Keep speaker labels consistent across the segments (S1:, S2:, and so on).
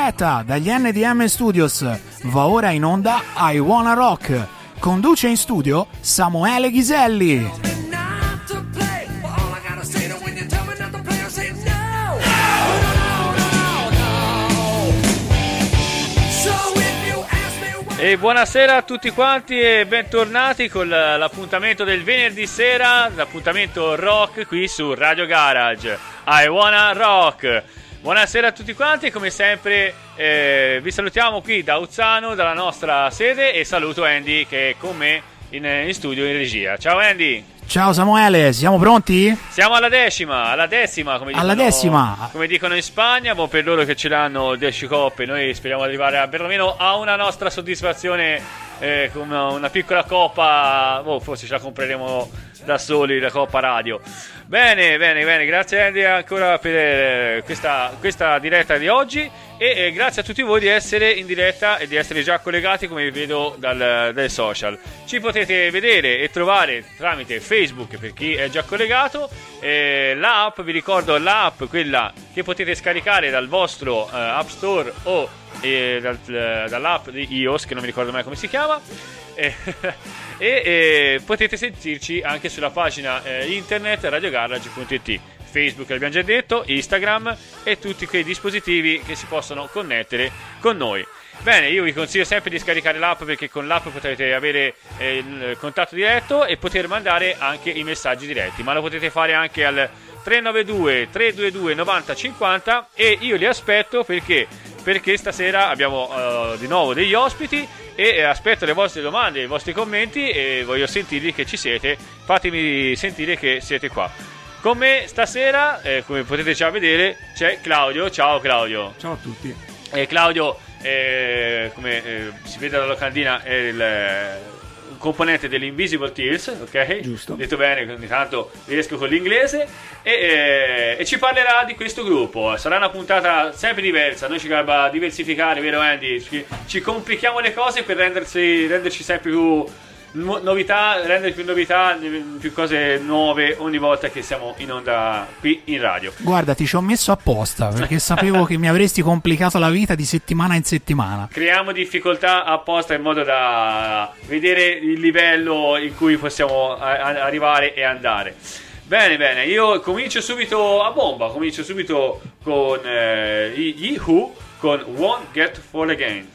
S1: diretta dagli NDM Studios. Va ora in onda I Wanna Rock. Conduce in studio Samuele Ghiselli.
S2: E buonasera a tutti quanti e bentornati con l'appuntamento del venerdì sera, l'appuntamento rock qui su Radio Garage. I wanna rock. Buonasera a tutti quanti come sempre eh, vi salutiamo qui da Uzzano, dalla nostra sede e saluto Andy che è con me in, in studio in regia. Ciao Andy!
S1: Ciao Samuele, siamo pronti?
S2: Siamo alla decima, alla decima, come dicono,
S1: alla decima.
S2: Come dicono in Spagna, boh, per loro che ce l'hanno 10 coppe, noi speriamo di arrivare a, perlomeno a una nostra soddisfazione eh, con una, una, piccola coppa, boh, forse ce la compreremo da soli la coppa radio. Bene, bene, bene, grazie Andy ancora per eh, questa, questa diretta di oggi e eh, grazie a tutti voi di essere in diretta e di essere già collegati come vi vedo dal, dal, social. Ci potete vedere e trovare tramite Facebook per chi è già collegato, eh, l'app, vi ricordo l'app, quella che potete scaricare dal vostro eh, App Store o eh, dal, dall'app di iOS che non mi ricordo mai come si chiama. e, e potete sentirci anche sulla pagina eh, internet radiogarage.it Facebook l'abbiamo già detto, Instagram e tutti quei dispositivi che si possono connettere con noi. Bene, io vi consiglio sempre di scaricare l'app perché con l'app potete avere eh, il contatto diretto e poter mandare anche i messaggi diretti, ma lo potete fare anche al 392 322 9050 e io li aspetto perché, perché stasera abbiamo uh, di nuovo degli ospiti e aspetto le vostre domande, i vostri commenti e voglio sentirvi che ci siete, fatemi sentire che siete qua. Con me stasera, eh, come potete già vedere, c'è Claudio. Ciao Claudio.
S3: Ciao a tutti.
S2: Eh, Claudio, eh, come eh, si vede dalla locandina, è il, eh, componente dell'Invisible Tears, ok?
S3: Giusto.
S2: Detto bene, ogni tanto riesco con l'inglese. E, eh, e, ci parlerà di questo gruppo. Sarà una puntata sempre diversa. Noi ci dobbiamo diversificare, vero Andy? Ci, ci complichiamo le cose per rendersi, renderci sempre più novità, rendere più novità, più cose nuove ogni volta che siamo in onda qui in radio.
S1: Guarda, ti ci ho messo apposta perché sapevo che mi avresti complicato la vita di settimana in settimana.
S2: Creiamo difficoltà apposta in modo da vedere il livello in cui possiamo arrivare e andare. Bene, bene, io comincio subito a bomba, comincio subito con eh, gli Who con Won't Get Fall Again.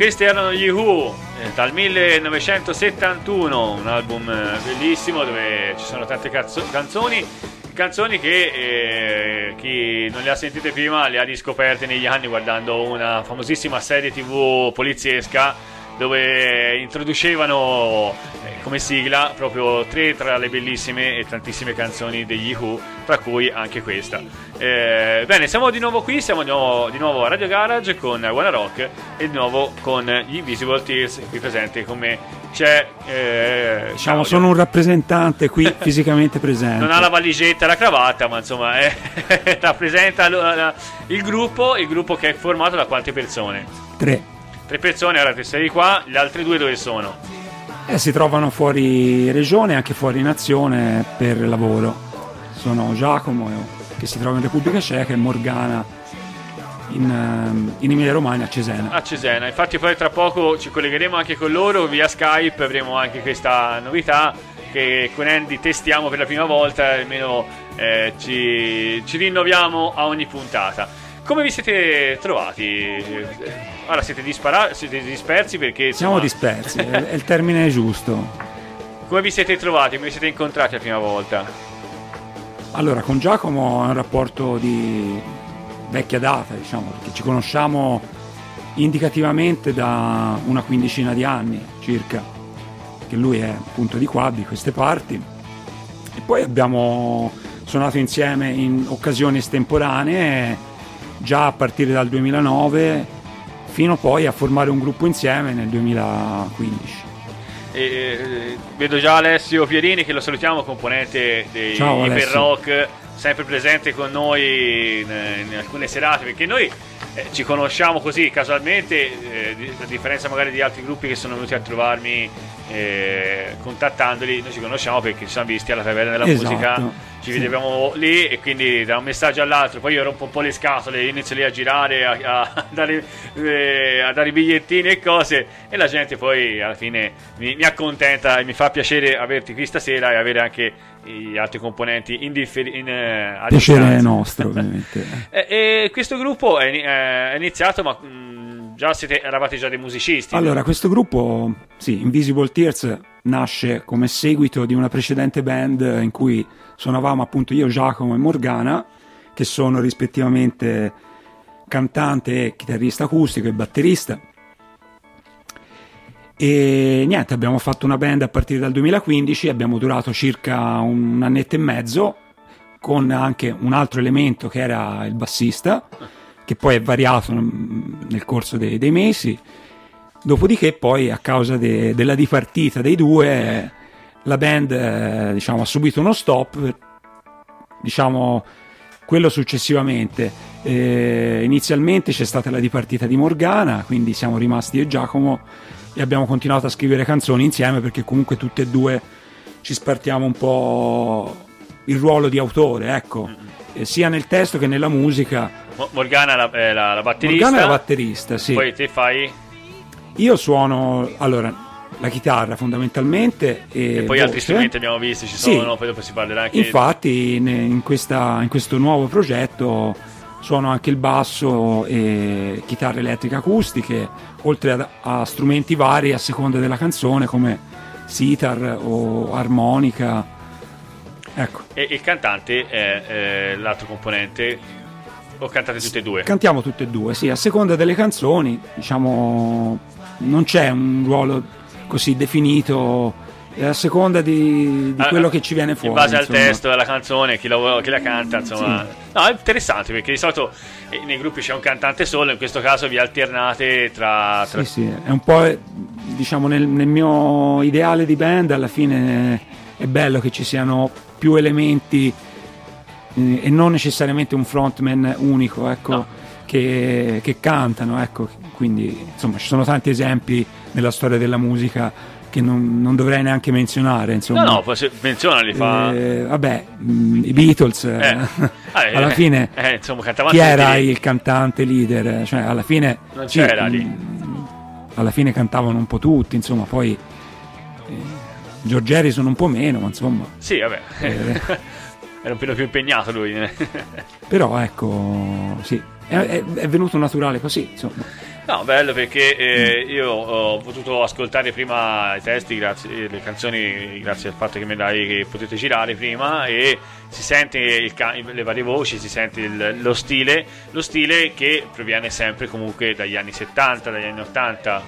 S2: Questi erano gli Who eh, dal 1971, un album eh, bellissimo dove ci sono tante cazzo- canzoni, canzoni che eh, chi non le ha sentite prima le ha riscoperte negli anni guardando una famosissima serie tv poliziesca dove introducevano eh, come sigla proprio tre tra le bellissime e tantissime canzoni degli Who, tra cui anche questa. Eh, bene, siamo di nuovo qui, siamo di nuovo, di nuovo, a Radio Garage con Wanna Rock e di nuovo con gli Invisible Tears qui presente con me. C'è
S3: eh, diciamo, sono un rappresentante qui fisicamente presente.
S2: Non ha la valigetta e la cravatta, ma insomma eh, rappresenta l- il gruppo, il gruppo che è formato da quante persone?
S3: Tre.
S2: Tre persone, ora te sei qua, le altre due dove sono?
S3: Eh, si trovano fuori regione e anche fuori nazione per lavoro. Sono Giacomo, che si trova in Repubblica Ceca, e Morgana in, ehm, in Emilia Romagna, a Cesena.
S2: A Cesena, infatti poi tra poco ci collegheremo anche con loro via Skype, avremo anche questa novità che con Andy testiamo per la prima volta, almeno eh, ci, ci rinnoviamo a ogni puntata. Come vi siete trovati? Ora siete, dispara- siete dispersi perché...
S3: Insomma... Siamo dispersi, è il termine giusto.
S2: Come vi siete trovati? Come vi siete incontrati la prima volta?
S3: Allora, con Giacomo è un rapporto di vecchia data, diciamo, perché ci conosciamo indicativamente da una quindicina di anni circa, che lui è appunto di qua, di queste parti. E poi abbiamo suonato insieme in occasioni estemporanee già a partire dal 2009 fino poi a formare un gruppo insieme nel 2015.
S2: E, vedo già Alessio Pierini che lo salutiamo, componente dei Iper Rock, sempre presente con noi in, in alcune serate, perché noi eh, ci conosciamo così casualmente, eh, a differenza magari di altri gruppi che sono venuti a trovarmi eh, contattandoli, noi ci conosciamo perché ci siamo visti alla taverna della esatto. musica ci vedevamo lì e quindi da un messaggio all'altro poi io rompo un po' le scatole inizio lì a girare a, a, dare, eh, a, dare, bigliettini e cose e la gente poi alla fine mi, mi, accontenta e mi fa piacere averti qui stasera e avere anche gli altri componenti in, differ- in
S3: eh, piacere nostro ovviamente.
S2: E, e, questo gruppo è, è iniziato ma mh, mm, già siete, eravate già dei musicisti.
S3: Allora questo gruppo sì Invisible Tears nasce come seguito di una precedente band in cui suonavamo appunto io, Giacomo e Morgana, che sono rispettivamente cantante, chitarrista acustico e batterista. E niente, abbiamo fatto una band a partire dal 2015, abbiamo durato circa un annetto e mezzo, con anche un altro elemento che era il bassista, che poi è variato nel corso dei, dei mesi. Dopodiché poi a causa de, della dipartita dei due la band eh, diciamo, ha subito uno stop, diciamo quello successivamente. Eh, inizialmente c'è stata la dipartita di Morgana, quindi siamo rimasti io e Giacomo e abbiamo continuato a scrivere canzoni insieme perché comunque tutte e due ci spartiamo un po' il ruolo di autore, ecco, eh, sia nel testo che nella musica.
S2: Morgana la, eh, la, la batterista.
S3: Morgana è la batterista, sì.
S2: Poi te fai?
S3: Io suono, allora, la chitarra fondamentalmente
S2: e, e poi voce. altri strumenti abbiamo visto ci sono sì. poi dopo si parlerà anche
S3: infatti in, in, questa, in, questo nuovo progetto suono anche il basso e chitarre elettriche acustiche oltre a, a strumenti vari a seconda della canzone come sitar o armonica ecco
S2: e il cantante è eh, l'altro componente o cantate tutte e due?
S3: Cantiamo tutte e due, sì, a seconda delle canzoni, diciamo, non c'è un ruolo così definito a seconda di, di ah, quello che ci viene fuori.
S2: In base insomma. al testo della canzone, chi la, chi la canta, insomma. Sì. No, è interessante perché di solito eh, nei gruppi c'è un cantante solo, in questo caso vi alternate tra. tra...
S3: Sì, sì, è un po', diciamo, nel, nel, mio ideale di band alla fine è bello che ci siano più elementi eh, e non necessariamente un frontman unico, ecco. No. Che, che cantano, ecco, quindi insomma ci sono tanti esempi nella storia della musica che non, non, dovrei neanche menzionare. Insomma.
S2: No, no, menzionali. Fa...
S3: Eh, vabbè, mh, mm, i Beatles, eh. Ah, eh, alla fine,
S2: eh, insomma,
S3: chi era il cantante leader? Cioè, alla fine,
S2: non c'era sì, lì.
S3: Mh, mm, alla fine cantavano un po' tutti, insomma, poi eh, George Harrison un po' meno, ma insomma.
S2: Sì, vabbè. Eh. era un po' più impegnato lui.
S3: però ecco, sì, è, è, è venuto naturale così, insomma.
S2: No, bello perché eh, io ho potuto ascoltare prima i testi, grazie, le canzoni, grazie al fatto che me l'hai che potete girare prima e si sente il, le varie voci, si sente il, lo stile, lo stile che proviene sempre comunque dagli anni 70, dagli anni 80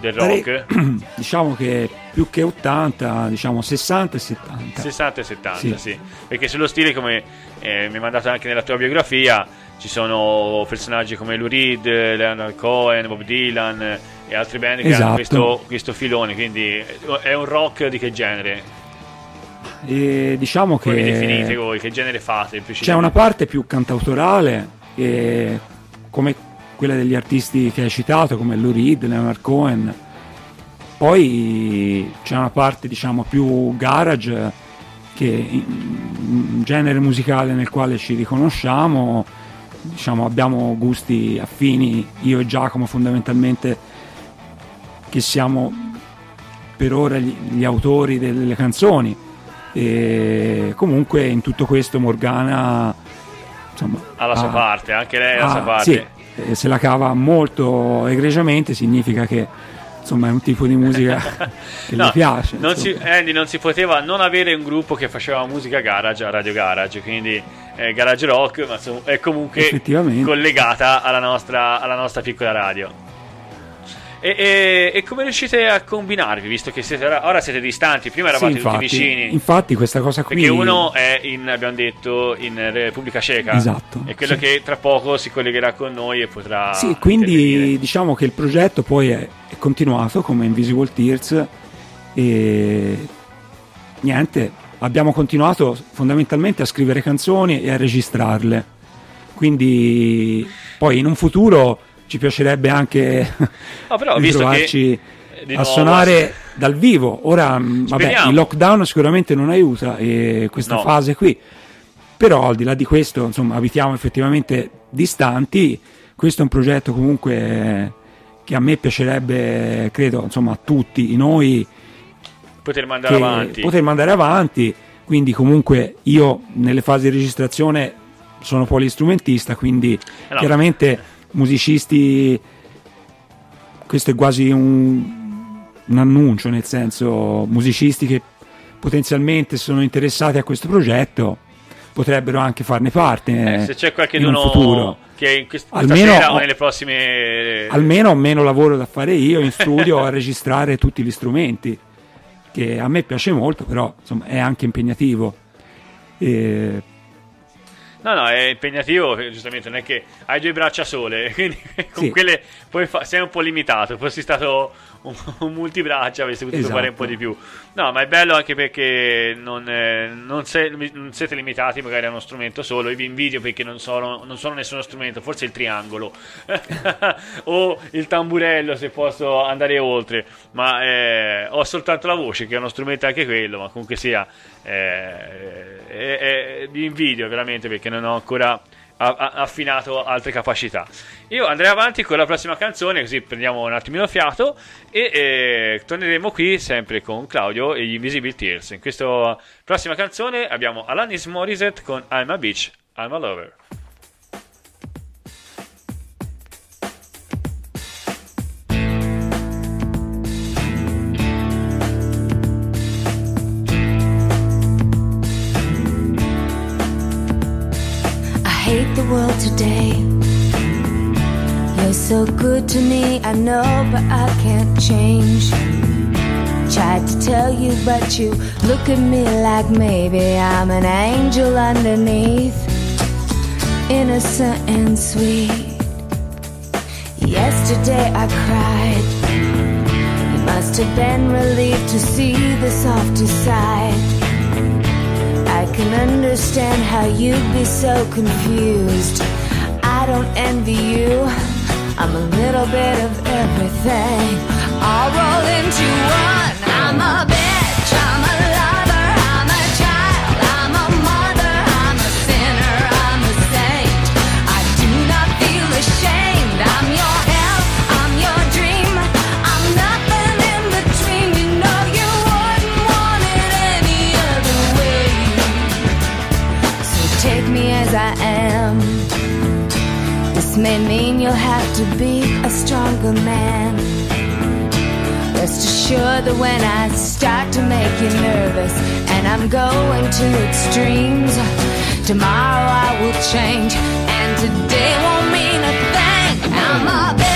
S2: del rock?
S3: Diciamo che più che 80, diciamo 60 e 70.
S2: 60 e 70, sì. sì. Perché sullo stile, come eh, mi hai mandato anche nella tua biografia, ci sono personaggi come Lou Reed, Leonard Cohen, Bob Dylan e altri band che esatto. hanno questo, questo, filone. Quindi è un rock di che genere?
S3: E diciamo
S2: Come
S3: che
S2: definite voi, che genere fate?
S3: C'è una parte più cantautorale, come quella degli artisti che hai citato come Lou Reed, Leonard Cohen. Poi c'è una parte diciamo più garage che un genere musicale nel quale ci riconosciamo, diciamo abbiamo gusti affini, io e Giacomo fondamentalmente che siamo per ora gli, gli autori delle canzoni e comunque in tutto questo Morgana insomma,
S2: ha la sua parte, anche lei ha la sua parte. Sì,
S3: eh, se la cava molto egregiamente significa che insomma è un tipo di musica che no, piace.
S2: Non si, Andy non si poteva non avere un gruppo che faceva musica garage a Radio Garage, quindi eh, Garage Rock, ma è comunque collegata alla nostra, alla nostra piccola radio. E, e, e, come riuscite a combinarvi, visto che siete, ora siete distanti? Prima eravate sì,
S3: infatti,
S2: tutti vicini.
S3: Infatti, questa cosa qui.
S2: Perché uno è in, abbiamo detto, in Repubblica Ceca.
S3: Esatto.
S2: E quello sì. che tra poco si collegherà con noi e potrà.
S3: Sì, quindi diciamo che il progetto poi è, è continuato come Invisible Tears. E niente, abbiamo continuato fondamentalmente a scrivere canzoni e a registrarle. Quindi poi in un futuro ci piacerebbe anche
S2: oh, però, trovarci
S3: a nuovo, suonare sì. dal vivo. Ora, mm, vabbè, il lockdown sicuramente non aiuta e questa no. fase qui. Però al di là di questo, insomma, abitiamo effettivamente distanti. Questo è un progetto comunque che a me piacerebbe, credo, insomma, a tutti noi
S2: poter mandare avanti.
S3: Poter mandare avanti. Quindi comunque io nelle fasi di registrazione sono polistrumentista, quindi eh no. chiaramente musicisti, questo è quasi un, un annuncio, nel senso musicisti che potenzialmente sono interessati a questo progetto potrebbero anche farne parte.
S2: Eh, se c'è qualche futuro che in quest- almeno, o nelle prossime.
S3: Almeno ho meno lavoro da fare io in studio a registrare tutti gli strumenti, che a me piace molto, però insomma, è anche impegnativo. E
S2: No, no, è impegnativo, giustamente, non è che hai due braccia sole, quindi con sì. quelle fa- sei un po' limitato. Fossi stato un, un multibraccia avresti potuto esatto. fare un po' di più. No, ma è bello anche perché non, eh, non, se, non, siete limitati magari a uno strumento solo. Io vi invidio perché non sono, non sono nessuno strumento, forse il triangolo o il tamburello se posso andare oltre. Ma eh, ho soltanto la voce, che è uno strumento anche quello, ma comunque sia, eh, eh vi invidio veramente perché non ho ancora affinato altre capacità. Io andrei avanti con la prossima canzone, così prendiamo un attimino fiato e eh, torneremo qui sempre con Claudio e gli Invisible Tears. In questa prossima canzone abbiamo Alanis Morissette con I'm a Bitch, I'm a Lover.
S4: So good to me, I know, but I can't change. Tried to tell you, but you look at me like maybe I'm an angel underneath, innocent and sweet. Yesterday I cried. You must have been relieved to see the softer side. I can understand how you'd be so confused. I don't envy you. I'm a little bit of everything. I'll roll into one. I'm a This may mean you'll have to be a stronger man. Rest assured that when I start to make you nervous and I'm going to extremes, tomorrow I will change and today won't mean a thing. I'm a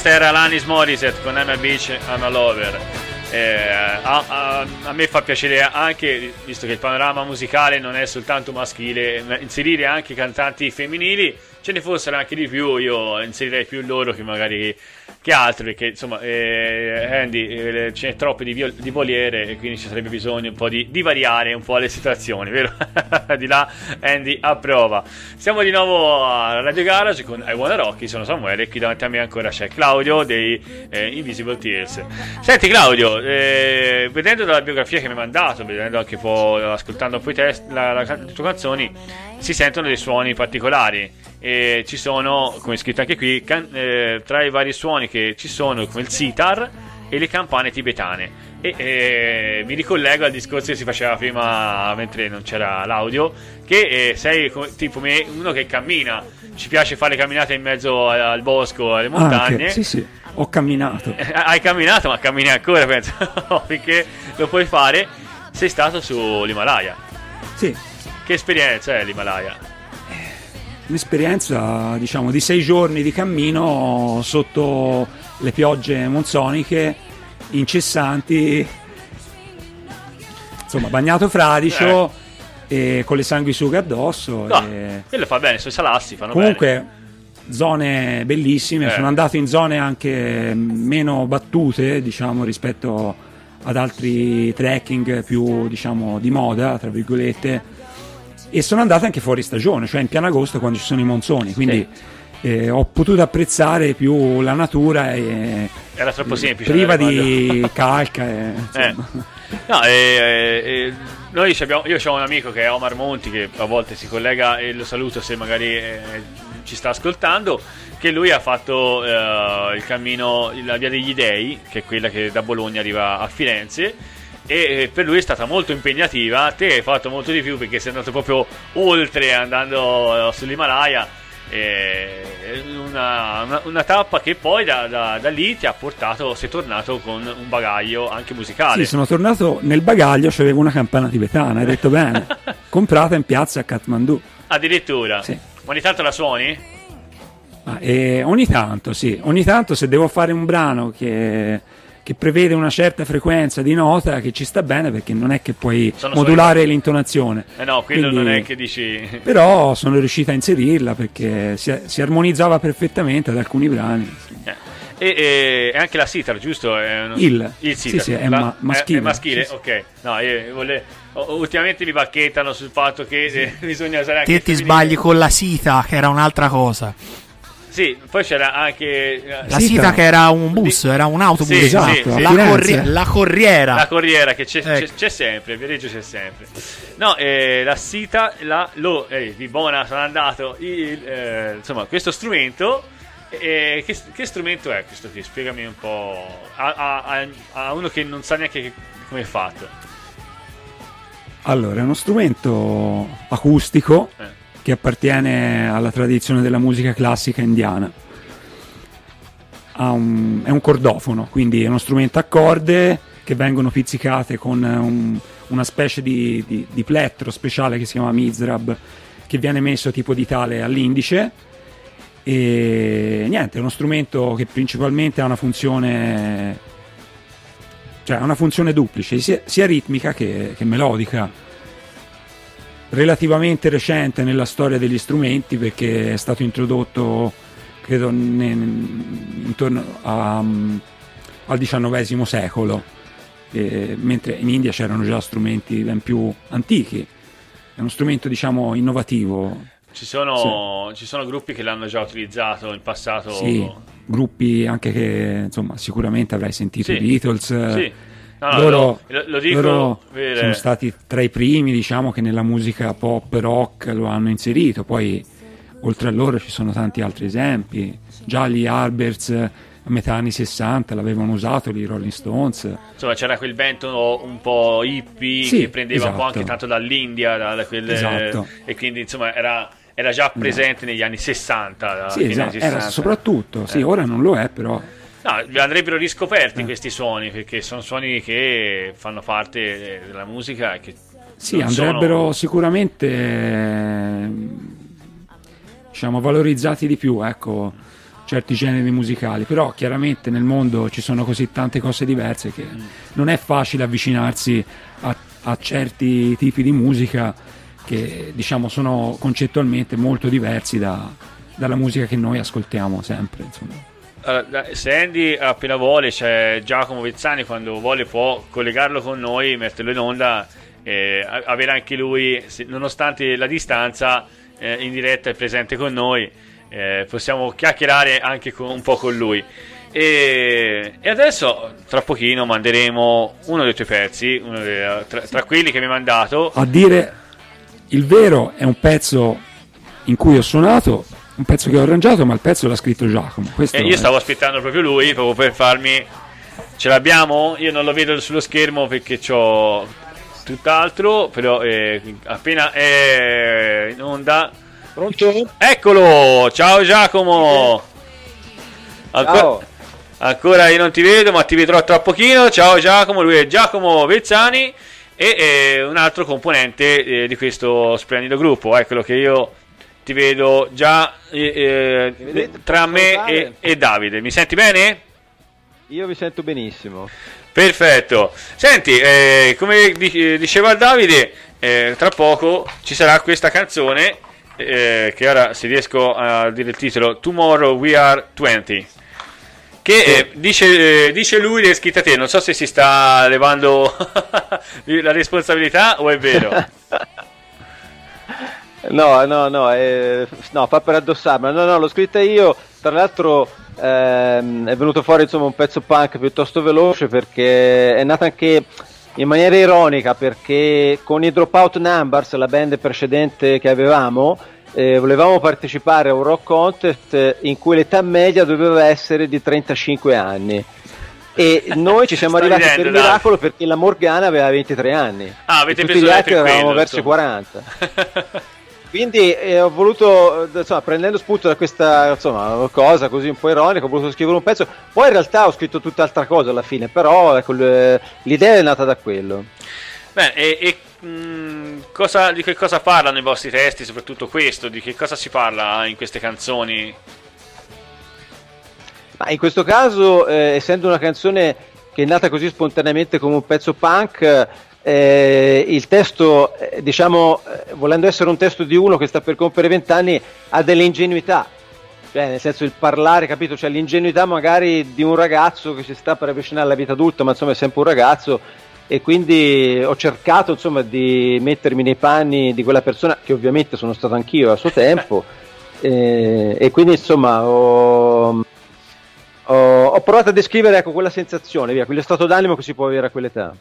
S2: questa era Lanis Morissette con I'm a Beach, I'm a Lover. Eh, a, a- a me fa piacere anche, visto che il panorama musicale non è soltanto maschile, ma inserire anche cantanti femminili. Ce ne fossero anche di più, io inserirei più loro che magari che altro, perché insomma, eh, Andy, eh, ce n'è troppe di, viol- di voliere e quindi ci sarebbe bisogno un po' di, di variare un po' le situazioni, vero? di là Andy approva. Siamo di nuovo a Radio Garage con I Wanna Rocky, sono Samuele e qui davanti a me ancora c'è Claudio dei eh, Invisible Tears. Senti Claudio, eh, vedendo la biografia che mi hai mandato, vedendo anche un po', ascoltando un po' i test, la- la- le tue canzoni, si sentono dei suoni particolari. E ci sono, come scritto anche qui, can- eh, tra i vari suoni che ci sono, come il sitar e le campane tibetane. E eh, mi ricollego al discorso che si faceva prima mentre non c'era l'audio, che eh, sei come- tipo me, uno che cammina, ci piace fare camminate in mezzo al, al bosco, alle montagne.
S3: Anche, sì, sì, ho camminato.
S2: Eh, Hai camminato, ma cammini ancora, penso, finché lo puoi fare. Sei stato sull'Himalaya.
S3: Sì,
S2: Che esperienza è l'Himalaya?
S3: un'esperienza diciamo di sei giorni di cammino sotto le piogge monsoniche incessanti insomma bagnato fradicio e con le sanguisughe addosso
S2: No,
S3: e-
S2: quello fa bene, sui salassi fanno
S3: comunque zone bellissime
S2: Eh.
S3: sono andato in zone anche meno battute diciamo rispetto ad altri trekking più diciamo di moda tra virgolette e sono andato anche fuori stagione cioè in piano agosto quando ci sono i monsoni quindi eh, ho potuto apprezzare più la natura e
S2: bene. Era troppo semplice.
S3: priva
S2: andare
S3: di calca e,
S2: Eh. No, e, e- e noi abbiamo- io ho un amico che è Omar Monti che a volte si collega e lo saluto se magari eh, ci sta ascoltando. Che lui ha fatto eh, il cammino, la via degli dei, che è quella che da Bologna arriva a Firenze. E eh, per lui è stata molto impegnativa. Te hai fatto molto di più perché sei andato proprio oltre andando eh, sull'Himalaya. Una, una- una tappa che poi da, da- da lì ti ha portato, sei tornato con un bagaglio anche musicale.
S3: Sì, sono tornato nel bagaglio, c'avevo una campana tibetana, hai detto bene, comprata in piazza a Kathmandu.
S2: Addirittura.
S3: Sì.
S2: Ogni tanto la suoni?
S3: Ah, e ogni tanto, sì, ogni tanto se devo fare un brano che, che prevede una certa frequenza di nota che ci sta bene perché non è che puoi
S2: Sono
S3: modulare
S2: solito.
S3: l'intonazione.
S2: Eh no, quello
S3: Quindi-
S2: non è che dici...
S3: Però sono riuscito a inserirla perché si, si armonizzava perfettamente ad alcuni brani.
S2: Eh. E, e- e anche la sitar, giusto? È uno-
S3: Il.
S2: il
S3: Sì,
S2: sitar.
S3: sì, è
S2: La-
S3: ma- maschile.
S2: È, maschile,
S3: Sì, sì.
S2: ok. No, io vole- o- Ultimamente mi bacchettano sul fatto che eh, bisogna usare anche
S1: Te ti
S2: femminile.
S1: sbagli con la sita, che era un'altra cosa.
S2: Sì, poi c'era anche... eh,
S1: La
S3: Sita.
S1: sita che era un bus, era un autobus.
S2: Sì,
S3: Esatto,
S2: sì, sì.
S1: La, corri- la corriera.
S2: La corriera che c'è,
S1: Ecco.
S2: c'è- c'è sempre, Viareggio c'è sempre. No, eh, la sita, la, lo, eh, di buona sono andato, il, eh, insomma, questo strumento, eh, che, che strumento è questo qui? Spiegami un po', a, a- a- uno che non sa neanche che- come è fatto.
S3: Allora, è uno strumento acustico
S2: Eh.
S3: Che appartiene alla tradizione della musica classica indiana. Un- è un cordofono, quindi è uno strumento a corde che vengono pizzicate con un- una specie di, di- di plettro speciale che si chiama mizrab, che viene messo tipo di tale all'indice. E niente, è uno strumento che principalmente ha una funzione cioè ha una funzione duplice, sia, sia ritmica che, che melodica. Relativamente recente nella storia degli strumenti perché è stato introdotto, credo, ne- intorno a- al XIX secolo, eh, mentre in India c'erano già strumenti ben più antichi. È uno strumento, diciamo, innovativo.
S2: Ci sono, ci sono gruppi che l'hanno già utilizzato in passato.
S3: Sì, gruppi anche che, insomma, sicuramente avrai sentito
S2: Sì.
S3: i Beatles.
S2: Sì. No, no,
S3: loro,
S2: lo, lo dico
S3: loro sono stati tra i primi, diciamo, che nella musica pop rock lo hanno inserito. Poi, oltre a loro, ci sono tanti altri esempi. Già gli Alberts a metà anni 60 l'avevano usato, gli Rolling Stones.
S2: Insomma, c'era quel vento un po' hippie
S3: Sì,
S2: che prendeva un po'
S3: esatto.
S2: anche tanto dall'India, da, da quelle-
S3: Esatto.
S2: e quindi insomma era, era già presente negli anni 60. alla
S3: Sì, esatto,
S2: degli
S3: era
S2: 60.
S3: soprattutto, sì,
S2: Eh.
S3: ora non lo è, però
S2: No, andrebbero riscoperti
S3: Eh.
S2: questi suoni perché sono suoni che fanno parte eh, della musica e che
S3: Sì, andrebbero
S2: sono-
S3: sicuramente diciamo valorizzati di più, ecco, certi generi musicali, però chiaramente nel mondo ci sono così tante cose diverse che non è facile avvicinarsi a, a certi tipi di musica che diciamo sono concettualmente molto diversi da- dalla musica che noi ascoltiamo sempre, insomma.
S2: Se Andy appena vuole, c'è Giacomo Vezzani, quando vuole può collegarlo con noi, metterlo in onda e avere anche lui, nonostante la distanza, eh, in diretta è presente con noi, eh, possiamo chiacchierare anche un po' con lui. E, e adesso, tra pochino, manderemo uno dei tuoi pezzi, uno dei- tra, tra quelli che mi hai mandato.
S3: A dire il vero è un pezzo in cui ho suonato, un pezzo che ho arrangiato, ma il pezzo l'ha scritto Giacomo. Questo
S2: E io
S3: è-
S2: stavo aspettando proprio lui, proprio per farmi... Ce l'abbiamo? Io non lo vedo sullo schermo perché ho tutt'altro, però eh, appena è in onda...
S5: Pronto?
S2: Eccolo! Ciao Giacomo! Anco-
S5: Ciao.
S2: Ancora io non ti vedo, ma ti vedrò tra pochino. Ciao Giacomo, lui è Giacomo Vezzani e è un altro componente eh, di questo splendido gruppo. Eccolo che io ti vedo già eh, eh, tra me e, e Davide. Mi senti bene?
S5: Io vi sento benissimo.
S2: Perfetto. Senti, eh, come eh, diceva Davide, eh, tra poco ci sarà questa canzone eh, che ora se riesco a dire il titolo Tomorrow We Are 20 che eh, dice, dice lui è scritta a te non so se si sta levando la responsabilità o è vero
S5: No, no, no, eh, no, fa per addossarmi. No, no, l'ho scritta io. Tra l'altro ehm, è venuto fuori insomma un pezzo punk piuttosto veloce perché è nata anche in maniera ironica perché con i Dropout Numbers, la band precedente che avevamo, eh, volevamo partecipare a un rock contest in cui l'età media doveva essere di 35 anni. E noi ci siamo arrivati
S2: ridendo,
S5: per
S2: dai.
S5: miracolo perché la Morgana aveva 23 anni.
S2: Ah, avete
S5: E tutti gli altri
S2: per
S5: eravamo
S2: quello,
S5: verso i
S2: insomma.
S5: 40. Quindi eh, ho voluto, eh, insomma, prendendo spunto da questa insomma, cosa così un po' ironica, ho voluto scrivere un pezzo. Poi in realtà ho scritto tutt'altra cosa alla fine, però ecco, l'idea è nata da quello.
S2: Bene, e, e, mh, cosa- di che cosa parlano i vostri testi, soprattutto questo? Di che cosa si parla in queste canzoni?
S5: Ma in questo caso, eh, essendo una canzone che è nata così spontaneamente come un pezzo punk, eh, il testo, eh, diciamo, eh, volendo essere un testo di uno che sta per compiere vent'anni, ha delle ingenuità. Cioè, nel senso il parlare, capito? Cioè l'ingenuità magari di un ragazzo che si sta per avvicinare alla vita adulta, ma insomma è sempre un ragazzo. E quindi ho cercato insomma di mettermi nei panni di quella persona che ovviamente sono stato anch'io a suo tempo. e, e quindi insomma ho, ho, ho, provato a descrivere ecco, quella sensazione, via, quello stato d'animo che si può avere a quell'età.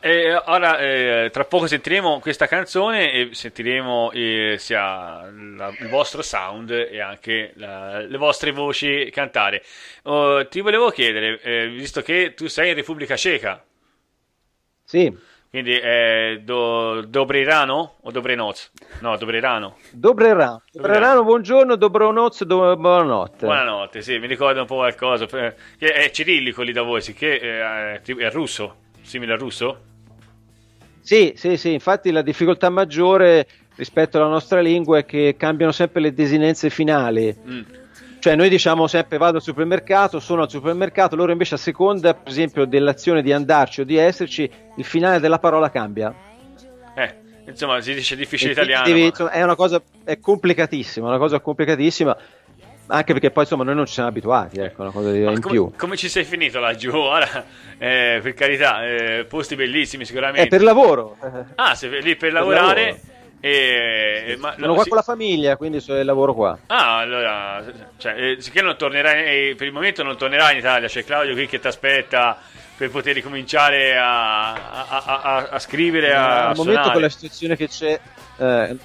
S2: E ora, eh, tra poco sentiremo questa canzone e sentiremo eh, sia la, il vostro sound e anche la, le vostre voci cantare. Oh, ti volevo chiedere, eh, visto che tu sei in Repubblica Ceca.
S5: Sì.
S2: Quindi è do, Dobrerano o Dobrenoc? No, Dobrerano.
S5: Dobrerano. Dobrerano, buongiorno, Dobronoz, do, buonanotte.
S2: Buonanotte, sì, mi ricorda un po' qualcosa. Che è cirillico lì da voi, sì, che è, è russo, simile al russo?
S5: Sì, sì, sì, infatti la difficoltà maggiore rispetto alla nostra lingua è che cambiano sempre le desinenze finali. Mm cioè noi diciamo sempre vado al supermercato, sono al supermercato, loro invece a seconda per esempio dell'azione di andarci o di esserci, il finale della parola cambia.
S2: Eh, insomma si dice difficile italiano.
S5: Devi, insomma, è una cosa è complicatissima, una cosa complicatissima. Anche perché poi insomma noi non ci siamo abituati, ecco, una cosa di, in
S2: come,
S5: più.
S2: Come ci sei finito laggiù? Ora, eh, per carità, eh, posti bellissimi sicuramente.
S5: È per lavoro.
S2: Ah, sei lì per, per lavorare. Lavoro e,
S5: ma, Sono qua si... con la famiglia, quindi so, lavoro qua.
S2: Ah, allora, cioè, eh, sicché non tornerai, eh, per il momento non tornerai in Italia, c'è Claudio qui che ti aspetta per poter ricominciare a, a, a, a scrivere,
S5: Al momento con la situazione che c'è... Eh,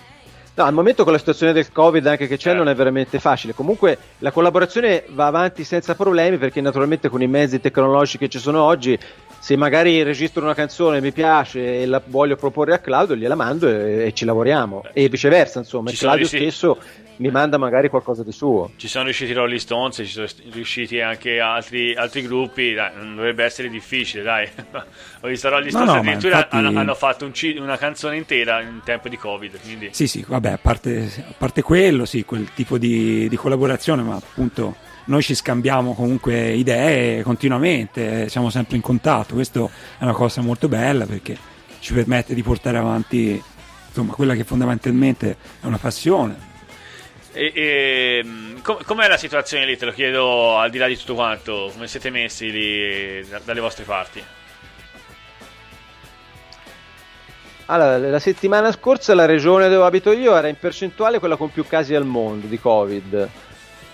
S5: No, al momento con la situazione del Covid anche che c'è eh. non è veramente facile. Comunque la collaborazione va avanti senza problemi perché naturalmente con i mezzi tecnologici che ci sono oggi se magari registro una canzone mi piace e la voglio proporre a Claudio, gliela mando e, e ci lavoriamo. E viceversa, insomma, Claudio riusciti... stesso mi manda magari qualcosa di suo.
S2: Ci sono riusciti i Rolling Stones, ci sono riusciti anche altri, altri gruppi, dai, non dovrebbe essere difficile, dai. Ho visto Rolling Stones no, no, addirittura infatti... hanno, hanno, fatto un una canzone intera in tempo di Covid. Quindi...
S3: Sì, sì, vabbè, a parte, a parte quello, sì, quel tipo di, di collaborazione, ma appunto noi ci scambiamo comunque idee continuamente, siamo sempre in contatto, questo è una cosa molto bella perché ci permette di portare avanti insomma, quella che fondamentalmente è una passione.
S2: E, e, com- com'è la situazione lì? Te lo chiedo al di là di tutto quanto, come siete messi lì da- dalle vostre parti?
S5: Allora, la settimana scorsa la regione dove abito io era in percentuale quella con più casi al mondo di Covid.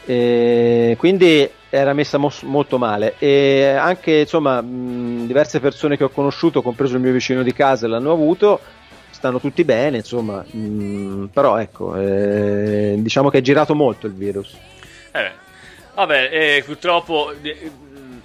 S5: E quindi era messa mo- molto male. E anche insomma mh, diverse persone che ho conosciuto compreso il mio vicino di casa l'hanno avuto. Stanno tutti bene insomma mh, però ecco eh, diciamo che è girato molto il virus.
S2: Eh, vabbè eh, purtroppo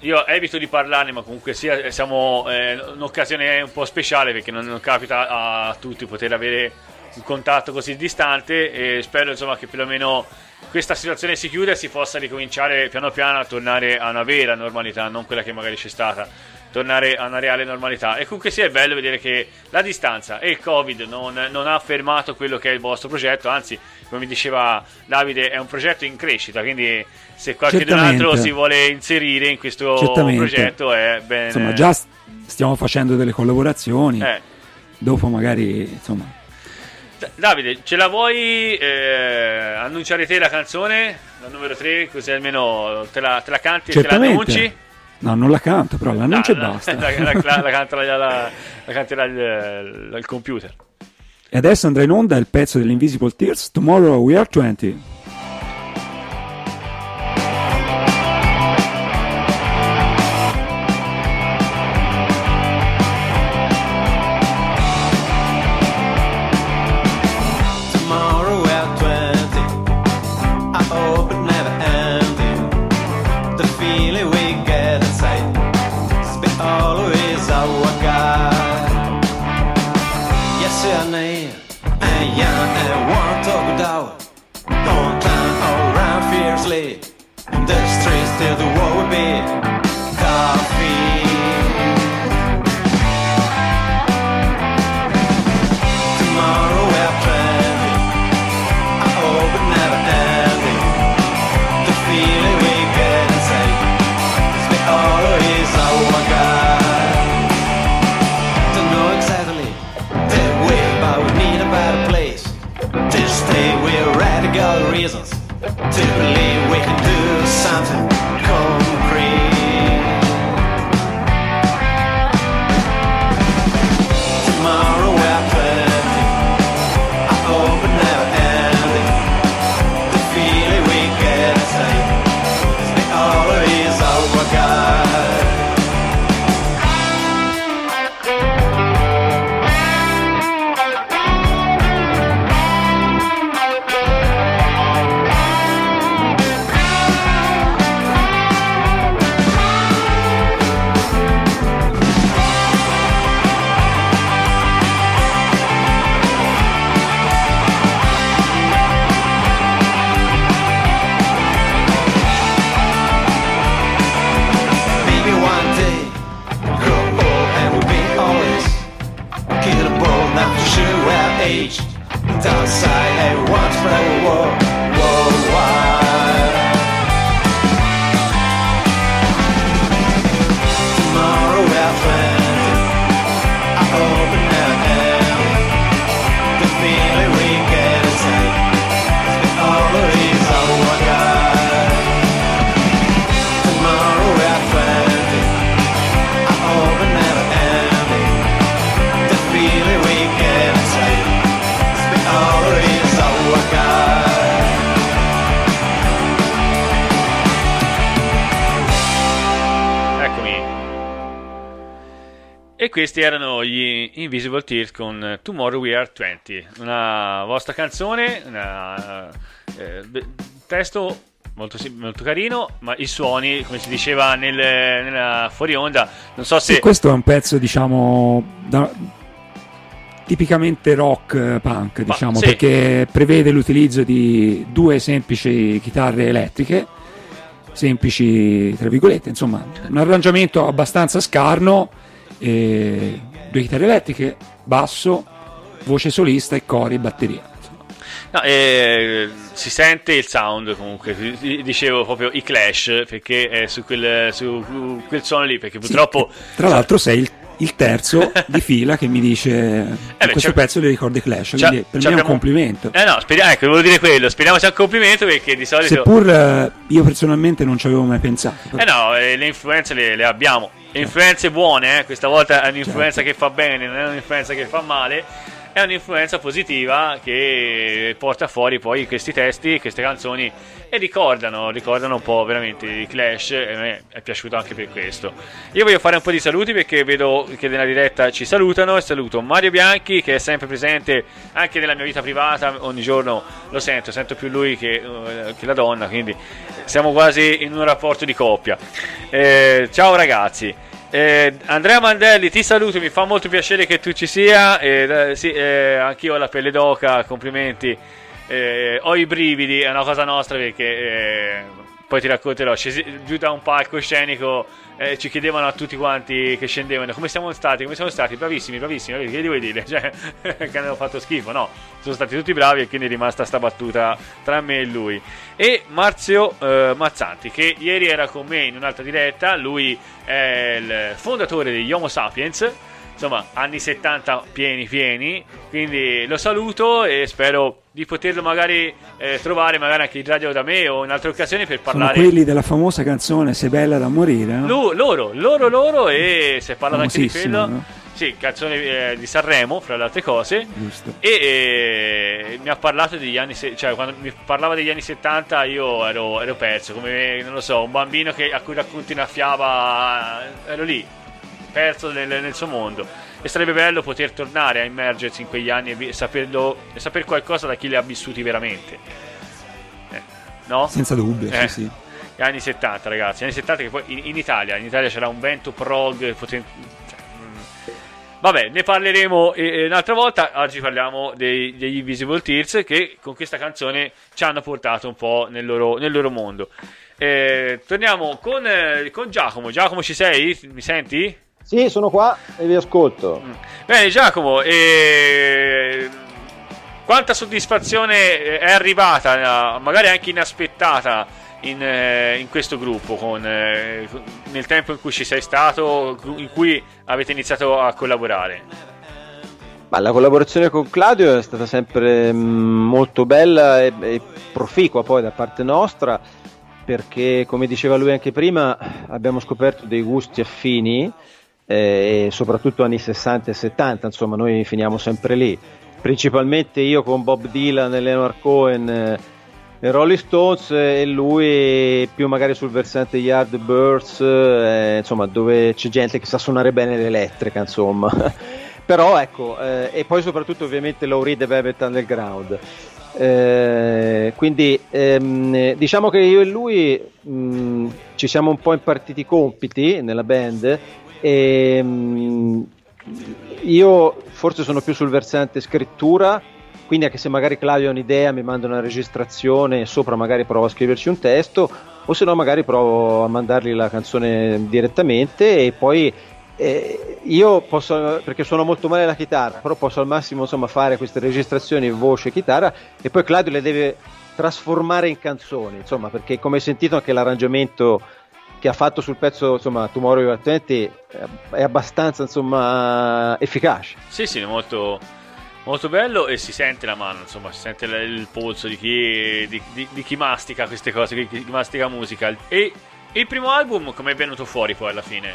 S2: io evito di parlarne ma comunque sia siamo eh, un'occasione un po' speciale perché non, non capita a tutti poter avere un contatto così distante e spero insomma che perlomeno questa situazione si chiude e si possa ricominciare piano piano a tornare a una vera normalità, non quella che magari c'è stata, tornare a una reale normalità. E comunque sia è bello vedere che la distanza e il Covid non, non ha fermato quello che è il vostro progetto, anzi, come diceva Davide, è un progetto in crescita, quindi se qualcun altro si vuole inserire in questo Certamente. progetto è bene.
S3: Insomma, già stiamo facendo delle collaborazioni, eh. dopo magari, insomma
S2: Davide, ce la vuoi eh, annunciare te la canzone, la numero 3, così almeno te la, te la canti e te la annunci?
S3: No, non la canto, però l'annuncio no, e basta.
S2: La, la, la, la canterà il, il computer.
S3: E adesso andrà in onda il pezzo dell'Invisible Tears, Tomorrow We Are 20.
S6: they're the side I
S2: once fell questi erano gli Invisible Tears con Tomorrow We Are 20, una vostra canzone, una, eh, testo molto, molto carino, ma i suoni, come si diceva nel, nella fuori onda, non so se...
S3: Sì, questo è un pezzo, diciamo, da- tipicamente rock eh, punk, diciamo,
S2: sì.
S3: perché prevede l'utilizzo di due semplici chitarre elettriche, semplici, tra virgolette, insomma, un arrangiamento abbastanza scarno, e due chitarre elettriche, basso, voce solista e cori e batteria.
S2: No, eh, si sente il sound comunque, di- dicevo proprio i clash, perché è su quel, su quel suono lì, perché
S3: Sì,
S2: purtroppo...
S3: tra l'altro sei il, il terzo di fila che mi dice
S2: beh,
S3: questo pezzo le ricorda i Clash, quindi per me è un complimento.
S2: Eh no, speriamo, ecco, volevo dire quello, speriamo sia un complimento perché di solito...
S3: Seppur eh, io personalmente non ci avevo mai pensato.
S2: Eh no, eh, le influenze le, le abbiamo. Influenze buone, eh, questa volta è un'influenza
S3: Certo.
S2: che fa bene, non è un'influenza che fa male. È un'influenza positiva che porta fuori poi questi testi, queste canzoni e ricordano, ricordano un po' veramente i Clash e a me è piaciuto anche per questo. Io voglio fare un po' di saluti perché vedo che nella diretta ci salutano e saluto Mario Bianchi che è sempre presente anche nella mia vita privata, ogni giorno lo sento, sento più lui che, eh, che la donna, quindi siamo quasi in un rapporto di coppia. Eh, ciao ragazzi. Eh, Andrea Mandelli, ti saluto, mi fa molto piacere che tu ci sia. Eh, sì, eh, anch'io ho la pelle d'oca, complimenti. Eh, ho i brividi, è una cosa nostra perché eh, poi ti racconterò. Scesi- giù da un palco scenico eh, ci chiedevano a tutti quanti che scendevano come siamo stati, come siamo stati, bravissimi, bravissimi. bravissimi. Che devo dire? Cioè, che hanno fatto schifo, no? Sono stati tutti bravi e quindi è rimasta sta battuta tra me e lui. E Marzio eh, Mazzanti, che ieri era con me in un'altra diretta, lui è il fondatore degli Homo Sapiens. Insomma, anni 70 pieni pieni, quindi lo saluto e spero di poterlo magari eh, trovare magari anche in radio da me o in altre occasioni per
S3: Sono
S2: parlare
S3: quelli della famosa canzone Sei bella da morire, no?
S2: Lu- loro, loro, loro e si è parlato anche di quello.
S3: no?
S2: Sì, canzone eh, di Sanremo, fra le altre cose.
S3: Giusto.
S2: E eh, mi ha parlato degli anni, se- cioè quando mi parlava degli anni 70 io ero, ero perso, come non lo so, un bambino che, a cui racconti una fiaba, ero lì, perso nel, nel suo mondo. E sarebbe bello poter tornare a immergersi in quegli anni e, saperlo, e saper qualcosa da chi li ha vissuti veramente. Eh, no?
S3: Senza dubbio,
S2: Eh.
S3: sì, sì.
S2: Gli anni 70, ragazzi. Anni 70 che poi in, in Italia, in Italia c'era un vento prog poten- cioè, mm. Vabbè, ne parleremo eh, eh, un'altra volta. Oggi parliamo dei- degli Invisible Tears che con questa canzone ci hanno portato un po' nel loro, nel loro mondo. Eh, torniamo con, eh, con Giacomo. Giacomo, ci sei? Mi senti?
S5: Sì, sono qua e vi ascolto.
S2: Bene, Giacomo, eh, quanta soddisfazione è arrivata, eh, magari anche inaspettata, in, eh, in questo gruppo, con, eh, con- nel tempo in cui ci sei stato, in cui avete iniziato a collaborare?
S5: Ma la collaborazione con Claudio è stata sempre mm, molto bella e, e proficua poi da parte nostra perché come diceva lui anche prima abbiamo scoperto dei gusti affini eh, e soprattutto anni 60 e 70 insomma noi finiamo sempre lì. Principalmente io con Bob Dylan e Leonard Cohen eh, e Rolling Stones eh, e lui più magari sul versante Yardbirds eh, insomma dove c'è gente che sa suonare bene l'elettrica insomma. Però ecco eh, e poi soprattutto ovviamente Low Reed e Velvet Underground. Eh, quindi ehm, diciamo che io e lui mh, ci siamo un po' impartiti i compiti nella band e mh, io forse sono più sul versante scrittura quindi anche se magari Claudio ha un'idea mi manda una registrazione e sopra magari provo a scriverci un testo o se no magari provo a mandargli la canzone direttamente e poi eh, io posso, perché suono molto male la chitarra, però posso al massimo insomma, fare queste registrazioni voce e chitarra e poi Claudio le deve trasformare in canzoni, insomma, perché come hai sentito anche l'arrangiamento che ha fatto sul pezzo, insomma, Tomorrow You Are 20 è abbastanza, insomma, efficace.
S2: Sì, sì, molto, molto bello e si sente la mano, insomma, si sente il, il polso di chi, di, di- di chi mastica queste cose, di chi mastica musica. E il primo album come è venuto fuori poi alla fine?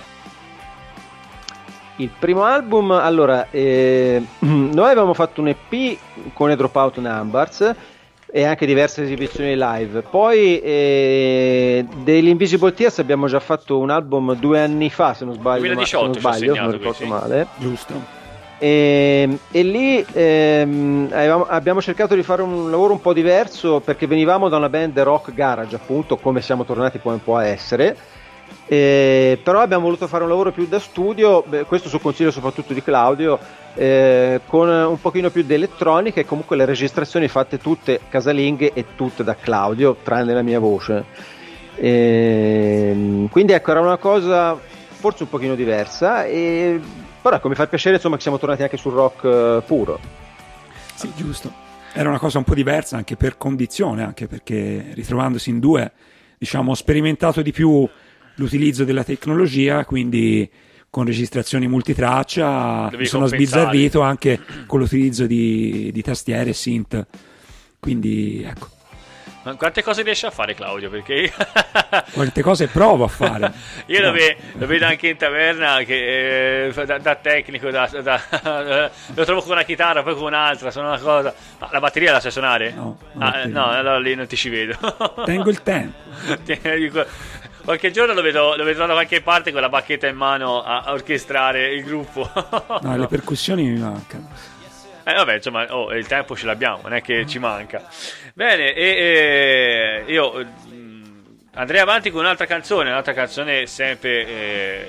S5: Il primo album, allora, eh, noi avevamo fatto un EP con i Dropout Numbers e anche diverse esibizioni live. Poi eh, degli Invisible Tears abbiamo già fatto un album due anni fa, se non sbaglio. ma-
S2: 2018
S5: se non sbaglio, se non ricordo
S2: qui, sì.
S5: male.
S3: Giusto.
S5: E, e lì ehm, avevamo- abbiamo cercato di fare un lavoro un po' diverso perché venivamo da una band rock garage, appunto, come siamo tornati poi un po' a essere. Eh, però abbiamo voluto fare un lavoro più da studio, beh, questo su consiglio soprattutto di Claudio, eh, con un pochino più di elettronica e comunque le registrazioni fatte tutte casalinghe e tutte da Claudio, tranne la mia voce. Ehm, quindi ecco, era una cosa forse un pochino diversa, e, però ecco, mi fa piacere insomma che siamo tornati anche sul rock eh, puro.
S3: Sì, giusto. Era una cosa un po' diversa anche per condizione, anche perché ritrovandosi in due, diciamo, ho sperimentato di più l'utilizzo della tecnologia, quindi con registrazioni multitraccia mi sono
S2: compensare.
S3: sbizzarrito anche con l'utilizzo di, di tastiere e synth. Quindi ecco,
S2: Ma quante cose riesce a fare Claudio? Perché
S3: quante cose provo a fare.
S2: io lo,
S3: No.
S2: ve- lo vedo anche in taverna che eh, da, da tecnico, da, da- lo trovo con una chitarra, poi con un'altra, sono una cosa. Ma la batteria la sai suonare?
S3: No,
S2: Ah, no. allora lì non ti ci vedo.
S3: Tengo il tempo.
S2: Qualche giorno lo vedo, lo vedrò da qualche parte con la bacchetta in mano a, a orchestrare il gruppo.
S3: No, le percussioni mi mancano.
S2: Eh, vabbè, insomma, oh, il tempo ce l'abbiamo, non è che ci manca. Bene, e, e io mm, andrei avanti con un'altra canzone, un'altra canzone sempre eh,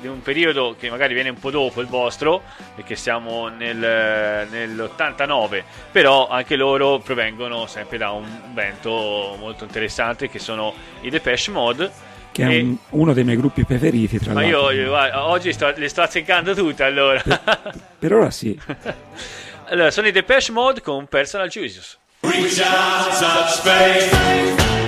S2: di un periodo che magari viene un po' dopo il vostro, perché siamo nel, nell'89, però anche loro provengono sempre da un vento molto interessante che sono i Depeche Mode.
S3: Che è un- uno dei miei gruppi preferiti, tra
S2: ma
S3: l'altro.
S2: io, io, guarda, oggi sto- le sto azzeccando tutte allora.
S3: Per ora sì.
S2: allora, sono i Depeche Mode con Personal Jesus.
S6: Reach out,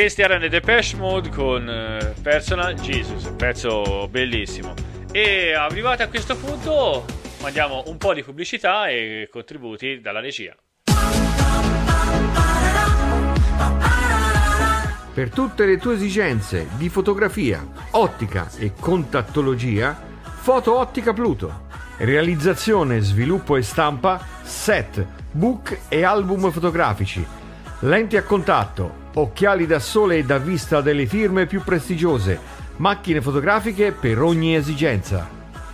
S2: questi erano i Depeche Mode con eh, Personal Jesus, un pezzo bellissimo. E arrivati a questo punto mandiamo un po' di pubblicità e contributi dalla regia.
S7: Per tutte le tue esigenze di fotografia, ottica e contattologia, Foto Ottica Pluto. Realizzazione, sviluppo e stampa, set, book e album fotografici. Lenti a contatto, occhiali da sole e da vista delle firme più prestigiose, macchine fotografiche per ogni esigenza.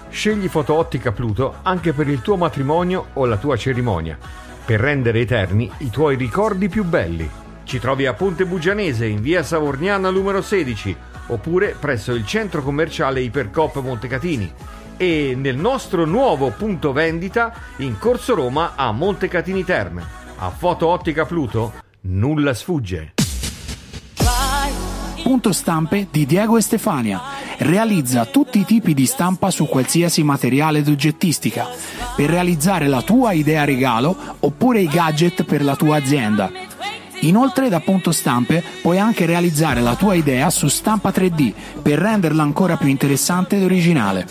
S7: Scegli Foto Ottica Pluto anche per il tuo matrimonio o la tua cerimonia, per rendere eterni i tuoi ricordi più belli. Ci trovi a Ponte Bugianese in via Savorniana numero 16 oppure presso il centro commerciale Ipercop Montecatini e nel nostro nuovo punto vendita in Corso Roma a Montecatini Terme. A Foto Ottica Pluto nulla sfugge.
S1: Punto stampe di Diego e Stefania. Realizza tutti i tipi di stampa su qualsiasi materiale d'oggettistica per realizzare la tua idea regalo oppure i gadget per la tua azienda. Inoltre da Punto Stampe puoi anche realizzare la tua idea su stampa 3D per renderla ancora più interessante ed originale.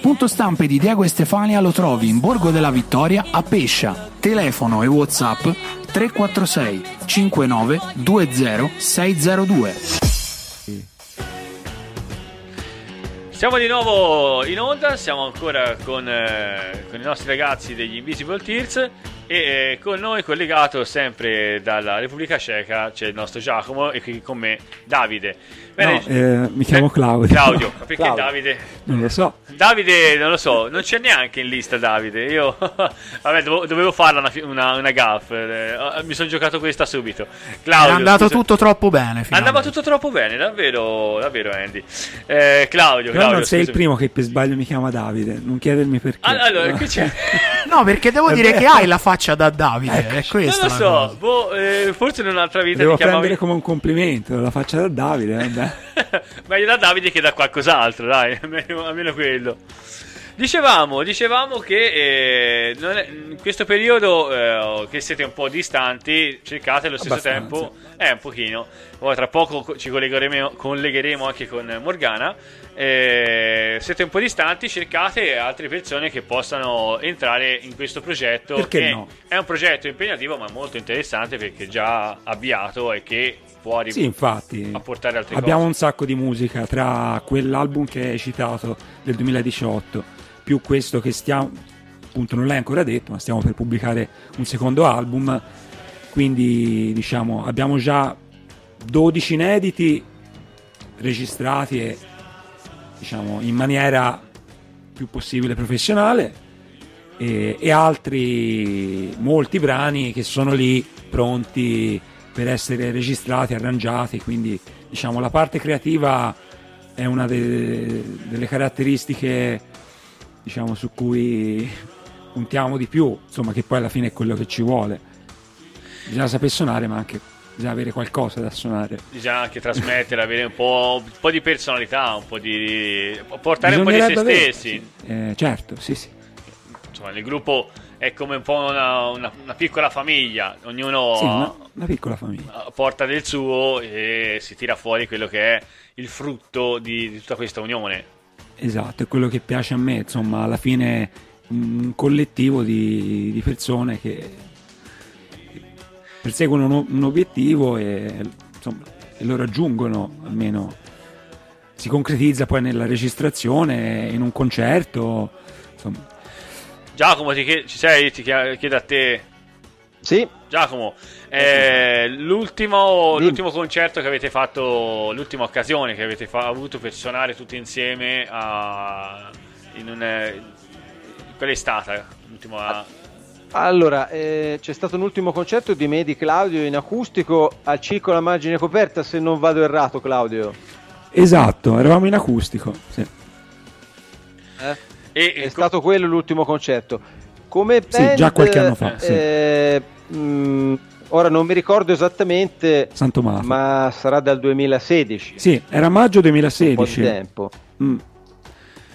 S1: Punto Stampe di Diego e Stefania lo trovi in Borgo della Vittoria a Pescia. Telefono e WhatsApp 346 59 20 602.
S2: Siamo di nuovo in onda, siamo ancora con, eh, con i nostri ragazzi degli Invisible Tears e eh, con noi collegato sempre dalla Repubblica Ceca c'è il nostro Giacomo e qui con me Davide.
S3: No, eh, mi chiamo
S2: eh,
S3: Claudio.
S2: Claudio, ma perché
S5: Claudio.
S2: Davide?
S3: Non lo so.
S2: Davide, non lo so, non c'è neanche in lista Davide. Io, vabbè, dovevo, dovevo farla una, una, una gaff. eh, mi sono giocato questa subito. Claudio,
S1: È andato
S2: scusa-
S1: tutto troppo bene.
S2: Andava
S1: finalmente.
S2: tutto troppo bene, davvero, davvero Andy. Eh, Claudio,
S3: Però
S2: Claudio,
S3: non sei il
S2: scusami.
S3: primo che per sbaglio mi chiama Davide. Non chiedermi perché.
S2: Ah, Allora, qui c'è.
S1: No, perché devo
S3: È
S1: dire
S3: vero.
S1: che hai la faccia da Davide. È
S2: non
S1: questa
S2: lo
S1: la
S2: so,
S1: cosa.
S2: boh, eh, forse in un'altra vita
S3: Devo
S2: ti chiamavi
S3: prendere come un complimento. La faccia da Davide. Vabbè.
S2: meglio da Davide che da qualcos'altro, dai, almeno, almeno quello. Dicevamo, dicevamo che eh, non è- in questo periodo eh, che siete un po' distanti, cercate allo stesso
S3: Abbastanza.
S2: tempo, eh, un pochino. Poi tra poco co- ci collegheremo, collegheremo anche con Morgana. Eh, siete un po' distanti, cercate altre persone che possano entrare in questo progetto.
S3: Perché
S2: che
S3: no?
S2: È un progetto impegnativo, ma molto interessante perché è già avviato e che può arri-
S3: Sì, infatti.
S2: apportare altre
S3: Abbiamo
S2: cose.
S3: un sacco di musica tra quell'album che hai citato del 2018 più questo che stiamo appunto non l'hai ancora detto ma stiamo per pubblicare un secondo album quindi diciamo abbiamo già 12 inediti registrati e diciamo in maniera più possibile professionale e, e altri molti brani che sono lì pronti per essere registrati, arrangiati, quindi diciamo la parte creativa è una de- delle caratteristiche diciamo su cui puntiamo di più, insomma che poi alla fine è quello che ci vuole. Bisogna sapere suonare, ma anche bisogna avere qualcosa da suonare.
S2: bisogna anche trasmettere, avere un po', un po' di personalità, un po' di. portare un po' di se stessi.
S3: Eh, certo, sì, sì.
S2: Insomma, il gruppo è come un po' una, una- una piccola famiglia, ognuno
S3: Sì, una, una piccola famiglia.
S2: porta del suo e si tira fuori quello che è il frutto di, di tutta questa unione.
S3: Esatto, è quello che piace a me, insomma, alla fine un collettivo di, di persone che perseguono un, un obiettivo e, insomma, e lo raggiungono, almeno si concretizza poi nella registrazione, in un concerto, insomma,
S2: Giacomo, ti chied- ci sei? Ti chiedo a te.
S5: Sì,
S2: Giacomo, eh, l'ultimo, l'ultimo concerto che avete fatto, l'ultima occasione che avete fa- avuto per suonare tutti insieme a, in un, qual è stata? L'ultima,
S5: allora eh, c'è stato un ultimo concerto di me di Claudio in acustico al Circo La Margine Coperta, se non vado errato, Claudio.
S3: esatto, eravamo in acustico, sì.
S5: Eh?
S2: e,
S5: È
S2: e-
S5: stato quello l'ultimo concerto. Come
S3: Sì,
S5: band,
S3: già qualche anno fa, sì.
S5: eh, mh, ora non mi ricordo esattamente, ma sarà dal 2016.
S3: Sì, era maggio
S5: Un po' di
S3: 2016.
S5: tempo.
S3: Mm.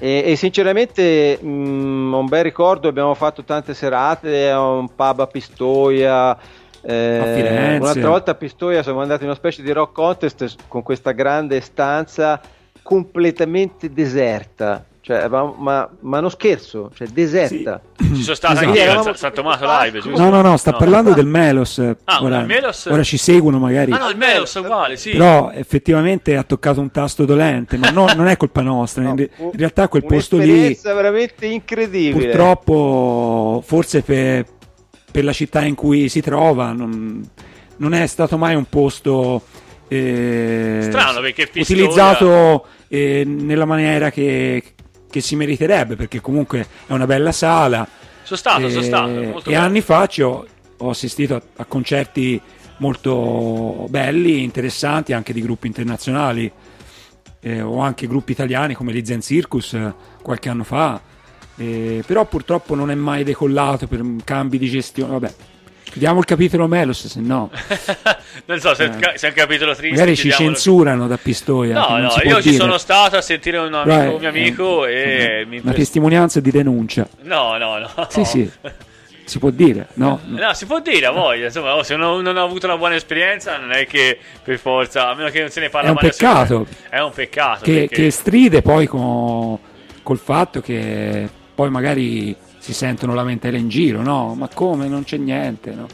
S5: E, e sinceramente mh, ho un bel ricordo, abbiamo fatto tante serate a un pub a Pistoia, Eh. Un'altra volta a Pistoia siamo andati in una specie di rock contest con questa grande stanza completamente deserta. Cioè, ma, ma non scherzo, cioè deserta.
S2: Ci sono stato
S3: Esatto.
S2: anche io a
S5: Eravamo
S2: San- Tommaso Live,
S5: pazzi.
S2: giusto?
S3: No, no, no, sta parlando del Melos.
S2: Ah,
S3: ora,
S2: il Melos?
S3: ora ci seguono magari.
S2: Ah no, il Melos è uguale, sì.
S3: Però effettivamente ha toccato un tasto dolente, ma no- non è colpa nostra. in,
S5: No, fu
S3: in realtà quel posto lì,
S5: Un'esperienza veramente incredibile.
S3: purtroppo, forse per, per la città in cui si trova, non, non è stato mai un posto eh,
S2: Strano, perché Pistoia-
S3: utilizzato eh, nella maniera che, che si meriterebbe, perché comunque è una bella sala.
S2: Sono stato, sono
S3: Eh,
S2: stato.
S3: e
S2: bello.
S3: anni fa ho, ho assistito a, a concerti molto belli, interessanti, anche di gruppi internazionali, eh, o anche gruppi italiani come gli Zen Circus eh, qualche anno fa. Eh, però purtroppo non è mai decollato per cambi di gestione. Vabbè, chiudiamo il capitolo Melos, se no
S2: non so se,
S3: Eh.
S2: se è un capitolo triste.
S3: magari ci censurano da Pistoia.
S2: No, no, io ci
S3: dire.
S2: sono stato a sentire un amico,
S3: è-
S2: un mio amico
S3: è-
S2: e mi
S3: una testimonianza di denuncia.
S2: No, no, no.
S3: Sì, sì, si può dire, no?
S2: No, si può dire a voglia, insomma, oh, se uno non ha avuto una buona esperienza non è che per forza, a meno che non se ne parla
S3: È un peccato.
S2: È un peccato.
S3: che,
S2: perché-
S3: che stride poi con, col fatto che poi magari si sentono lamentele in giro, no? Ma come? Non c'è niente, no?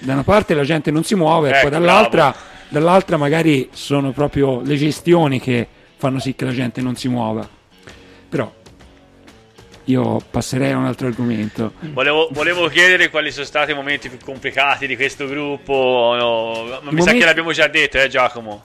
S3: Da una parte la gente non si muove,
S2: Ecco,
S3: poi dall'altra, dall'altra magari sono proprio le gestioni che fanno sì che la gente non si muova. Però io passerei a un altro argomento.
S2: Volevo, volevo chiedere quali sono stati i momenti più complicati di questo gruppo. no, ma mi sa
S3: momenti-
S2: che l'abbiamo già detto, eh, Giacomo.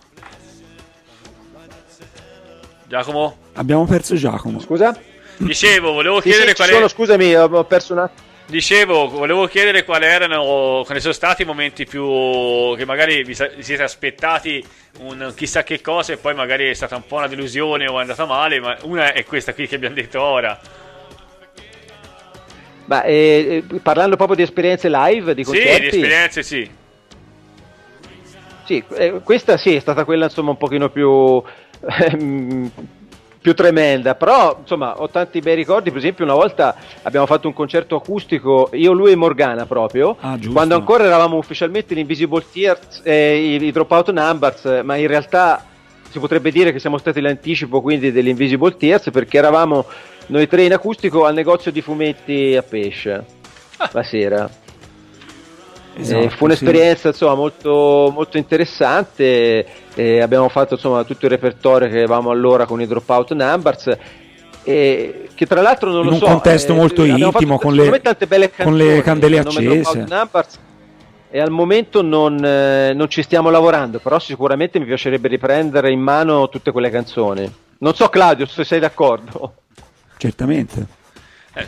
S2: Giacomo?
S3: Abbiamo perso Giacomo.
S5: Scusa?
S2: Dicevo, volevo
S5: Sì,
S2: chiedere
S5: sì, ci
S2: quali
S5: sono, scusami, ho perso un attimo.
S2: Dicevo, volevo chiedere quali erano, quali sono stati i momenti più che magari vi, siete aspettati un chissà che cosa e poi magari è stata un po' una delusione o è andata male, ma una è questa qui che abbiamo detto ora.
S5: Ma eh, eh, parlando proprio di esperienze live, di
S2: Sì, di
S5: concerti,
S2: esperienze sì.
S5: Sì, eh, questa sì è stata quella insomma un pochino più, ehm, più tremenda, però insomma ho tanti bei ricordi, per esempio una volta abbiamo fatto un concerto acustico, io, lui e Morgana proprio,
S3: Ah,
S5: quando ancora eravamo ufficialmente gli Invisible Tears e i, i Dropout Numbers, ma in realtà si potrebbe dire che siamo stati l'anticipo quindi degli Invisible Tears perché eravamo noi tre in acustico al negozio di fumetti a pesce la sera.
S3: Esatto,
S5: Eh, fu un'esperienza insomma, molto, molto interessante. eh, abbiamo fatto insomma, tutto il repertorio che avevamo allora con i Dropout Numbers. E che tra l'altro non
S3: In
S5: lo
S3: un
S5: so,
S3: contesto
S5: eh,
S3: molto intimo, con le-
S5: belle
S3: con le
S5: canzoni
S3: candele accese.
S5: Numbers, e al momento non, eh, non ci stiamo lavorando, però sicuramente mi piacerebbe riprendere in mano tutte quelle canzoni. Non so Claudio se sei d'accordo.
S3: Certamente.
S2: Eh,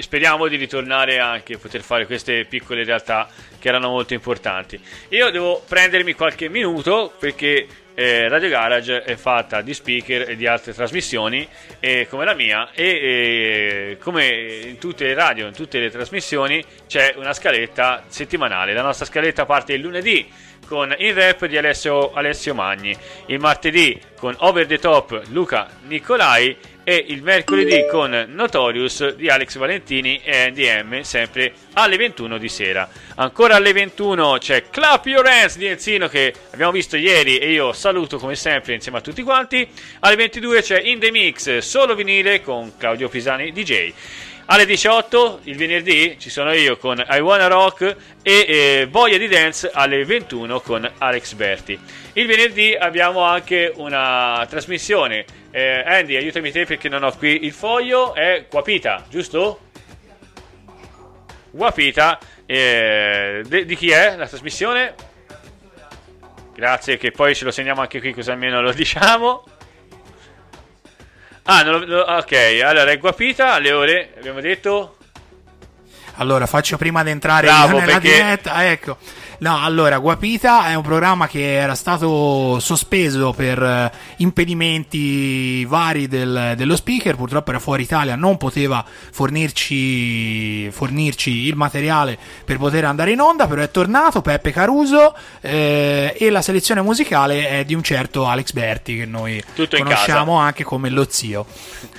S2: speriamo di ritornare anche a poter fare queste piccole realtà che erano molto importanti. Io devo prendermi qualche minuto perché eh, Radio Garage è fatta di speaker e di altre trasmissioni eh, come la mia e eh, come in tutte le radio, in tutte le trasmissioni c'è una scaletta settimanale. La nostra scaletta parte il lunedì con il rap di Alessio, Alessio Magni, il martedì con Over the Top Luca Nicolai e il mercoledì con Notorious di Alex Valentini e NDM sempre alle 21 di sera. Ancora alle 21 c'è Clap Your Hands di Enzino che abbiamo visto ieri e io saluto come sempre insieme a tutti quanti. Alle 22 c'è In The Mix solo vinile con Claudio Pisani DJ. Alle 18 il venerdì ci sono io con I Wanna Rock e eh, Voglia di Dance alle 21 con Alex Berti. Il venerdì abbiamo anche una trasmissione. Eh, Andy, aiutami te perché non ho qui il foglio. È Guapita, giusto? Guapita. eh, di chi è la trasmissione? Grazie, che poi ce lo segniamo anche qui così almeno lo diciamo. Ah, non lo- lo- ok, allora è Guapita alle ore, abbiamo detto...
S1: Allora, faccio prima di entrare
S2: Bravo,
S1: io nella
S2: perché-
S1: diretta. Ecco, No, allora, Guapita è un programma che era stato sospeso per eh, impedimenti vari del- dello speaker, purtroppo era fuori Italia, non poteva fornirci, fornirci il materiale per poter andare in onda, però è tornato Peppe Caruso eh, e la selezione musicale è di un certo Alex Berti che noi
S2: Tutto
S1: conosciamo anche come lo zio.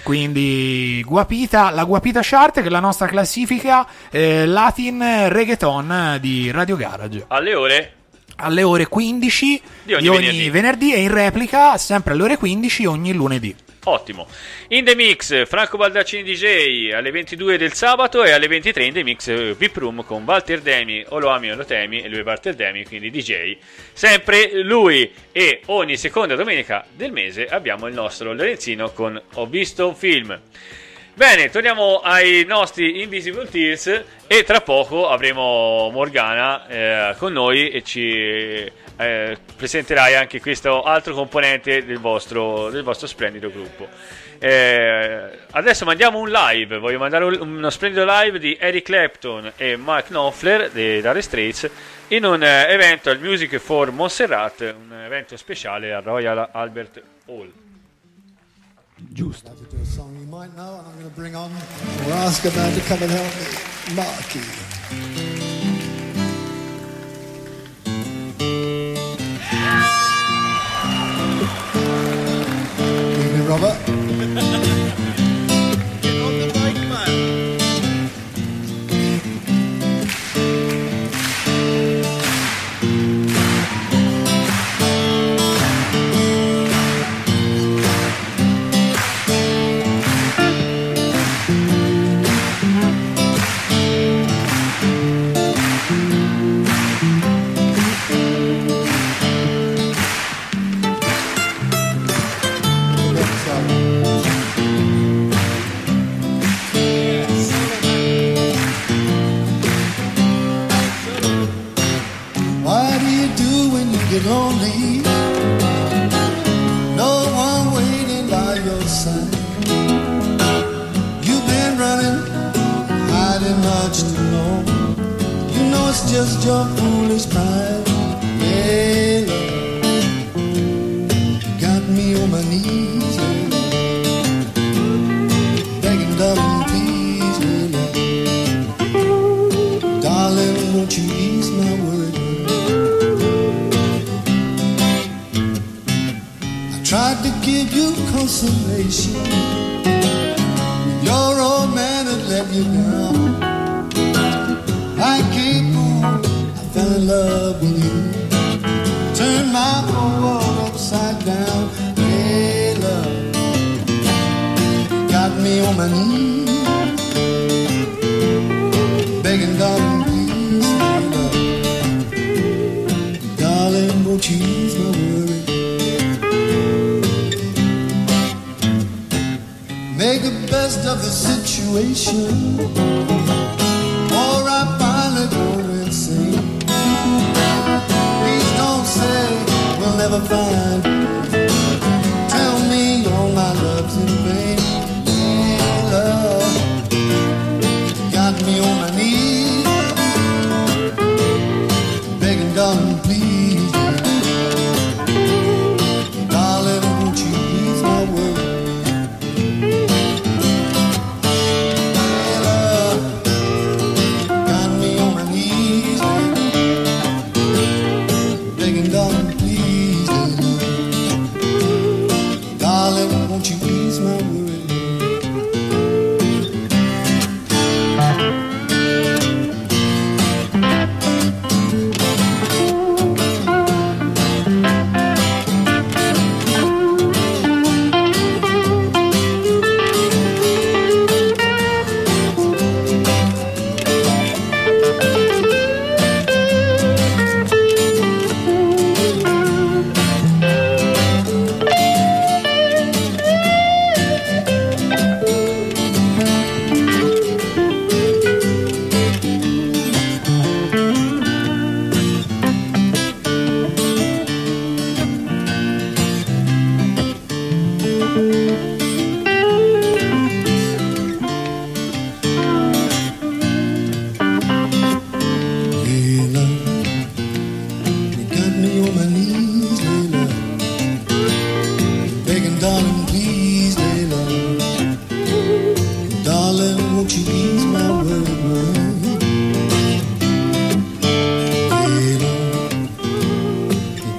S1: Quindi Guapita, la Guapita Chart che è la nostra classifica eh, Latin Reggaeton di Radio Garage
S2: Alle ore
S1: alle ore 15
S2: Di ogni venerdì.
S1: venerdì e in replica sempre alle ore 15 ogni lunedì.
S2: Ottimo. In The Mix, Franco Baldaccini DJ alle 22 del sabato e alle 23 in The Mix eh, VIP Room con Walter Demi, o lo ami o lo temi, e lui è Walter Demi, quindi DJ. Sempre lui e ogni seconda domenica del mese abbiamo il nostro Lorenzino con Ho visto un film. Bene, torniamo ai nostri Invisible Tears e tra poco avremo Morgana eh, con noi e ci eh, presenterai anche questo altro componente del vostro, del vostro splendido gruppo. Eh, adesso mandiamo un live, voglio mandare un- uno splendido live di Eric Clapton e Mark Knopfler dei Dire Straits in un eh, evento al Music for Montserrat, un evento speciale al Royal Albert Hall.
S3: Giusto.
S8: Might know, and I'm going to bring on or ask a man to come and help me, Marky. Evening,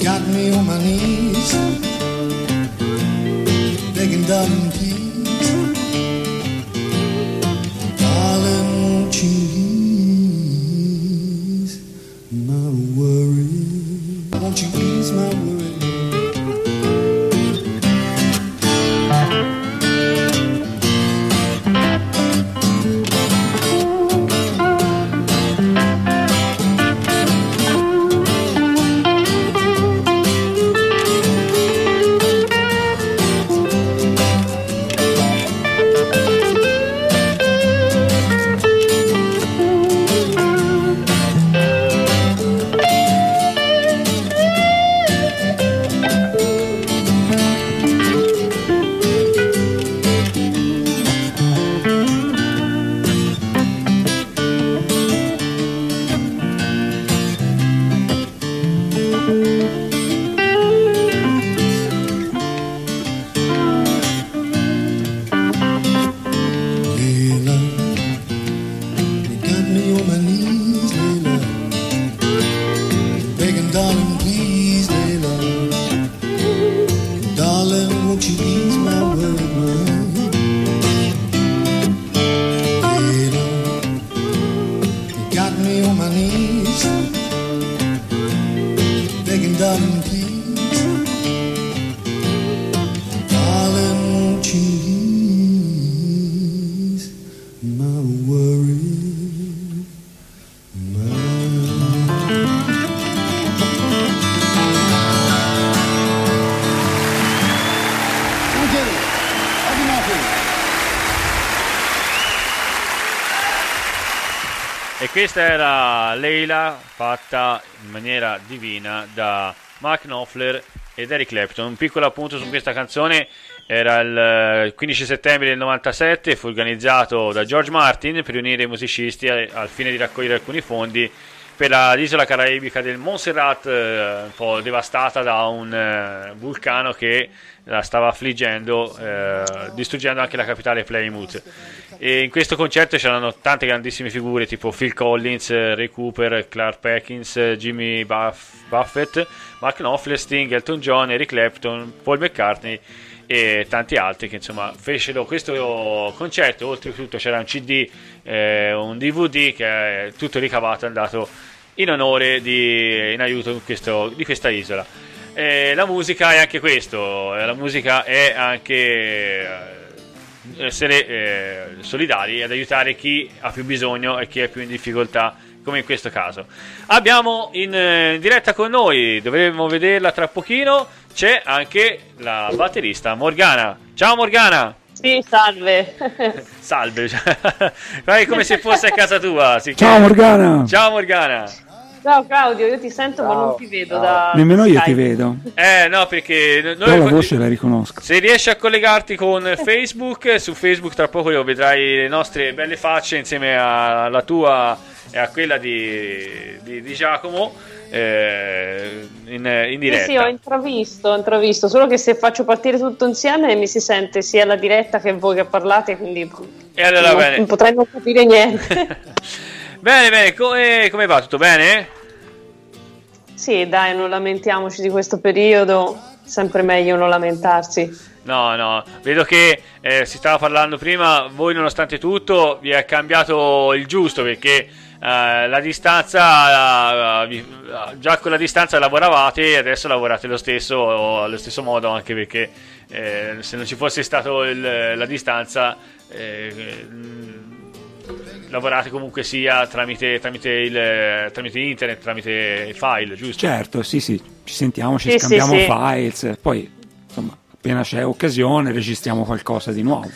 S8: got me on my knees. Begging, darling,
S2: fatta in maniera divina da Mark Knopfler ed Eric Clapton. Un piccolo appunto su questa canzone era il eh, 15 settembre del 97, fu organizzato da George Martin per unire i musicisti eh, al fine di raccogliere alcuni fondi per la- l'isola caraibica del Montserrat, eh, un po' devastata da un eh, vulcano che la stava affliggendo, eh, distruggendo anche la capitale Plymouth. E in questo concerto c'erano tante grandissime figure tipo Phil Collins, eh, Ray Cooper, Clark Perkins, eh, Jimmy Buff- Buffett, Mark Knopfler, Elton John, Eric Clapton, Paul McCartney e tanti altri che insomma fecero questo concerto. Oltretutto c'era un CD, eh, un DVD che è tutto ricavato è andato in onore di, in aiuto di, questo- di questa isola. Eh, la musica è anche questo, eh, la musica è anche eh, essere eh, solidari ed aiutare chi ha più bisogno e chi è più in difficoltà, come in questo caso. Abbiamo in, eh, in diretta con noi, dovremmo vederla tra pochino, c'è anche la batterista Morgana. Ciao Morgana!
S9: Sì, salve.
S2: Salve, fai come se fosse a casa tua.
S3: Ciao. Morgana!
S2: Ciao Morgana!
S9: Ciao Claudio, io ti sento ma non ti vedo da
S3: Nemmeno io
S9: Skype.
S3: ti vedo,
S2: Eh no, perché noi-
S3: però la voce la riconosco.
S2: Se riesci a collegarti con Facebook, su Facebook tra poco io vedrai le nostre belle facce insieme alla tua e a quella di, di- di Giacomo eh, in, in
S9: Sì,
S2: diretta.
S9: sì, ho intravisto, ho intravisto, solo che se faccio partire tutto insieme mi si sente sia la diretta che voi che parlate, quindi
S2: E allora
S9: non,
S2: bene.
S9: non potrei non capire niente.
S2: Bene, bene, come, come va? Tutto bene?
S9: sì, dai, non lamentiamoci di questo periodo, sempre meglio non lamentarsi.
S2: No, no, vedo che eh, si stava parlando prima, voi nonostante tutto vi è cambiato il giusto perché eh, la distanza, eh, eh, già con la distanza lavoravate e adesso lavorate lo stesso, allo stesso modo anche perché eh, se non ci fosse stato il- la distanza eh, lavorate comunque sia tramite, tramite, il, tramite internet, tramite i file, giusto?
S3: Certo, sì, sì, ci sentiamo, ci
S9: Sì,
S3: scambiamo
S9: sì, sì.
S3: files, poi insomma, appena c'è occasione registriamo qualcosa di nuovo.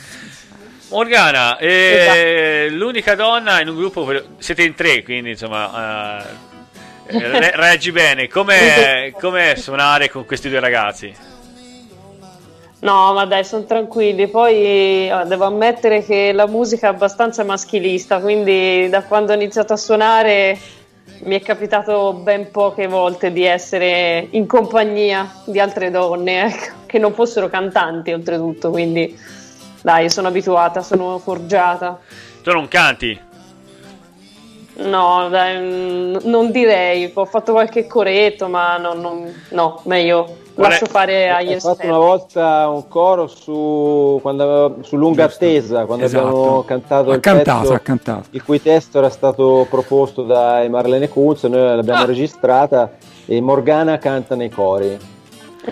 S2: Morgana, eh, l'unica donna in un gruppo, siete in tre, quindi insomma, eh, re- reggi bene. Com'è, com'è suonare con questi due ragazzi?
S9: No, ma dai, sono tranquilli. Poi eh, devo ammettere che la musica è abbastanza maschilista, quindi da quando ho iniziato a suonare mi è capitato ben poche volte di essere in compagnia di altre donne, ecco, che non fossero cantanti oltretutto, quindi dai, sono abituata, sono forgiata.
S2: Tu non canti?
S9: No, dai, non direi, ho fatto qualche coretto, ma no, non- no, meglio lascio fare agli
S5: Ho fatto
S9: esperti.
S5: una volta un coro su, quando su Lunga
S3: Giusto.
S5: Attesa, quando
S3: Esatto.
S5: abbiamo cantato
S3: Ha
S5: il
S3: cantato,
S5: pezzo
S3: ha cantato.
S5: il cui testo era stato proposto da Marlene Kunz, noi l'abbiamo
S2: Ah.
S5: registrata e Morgana canta nei cori.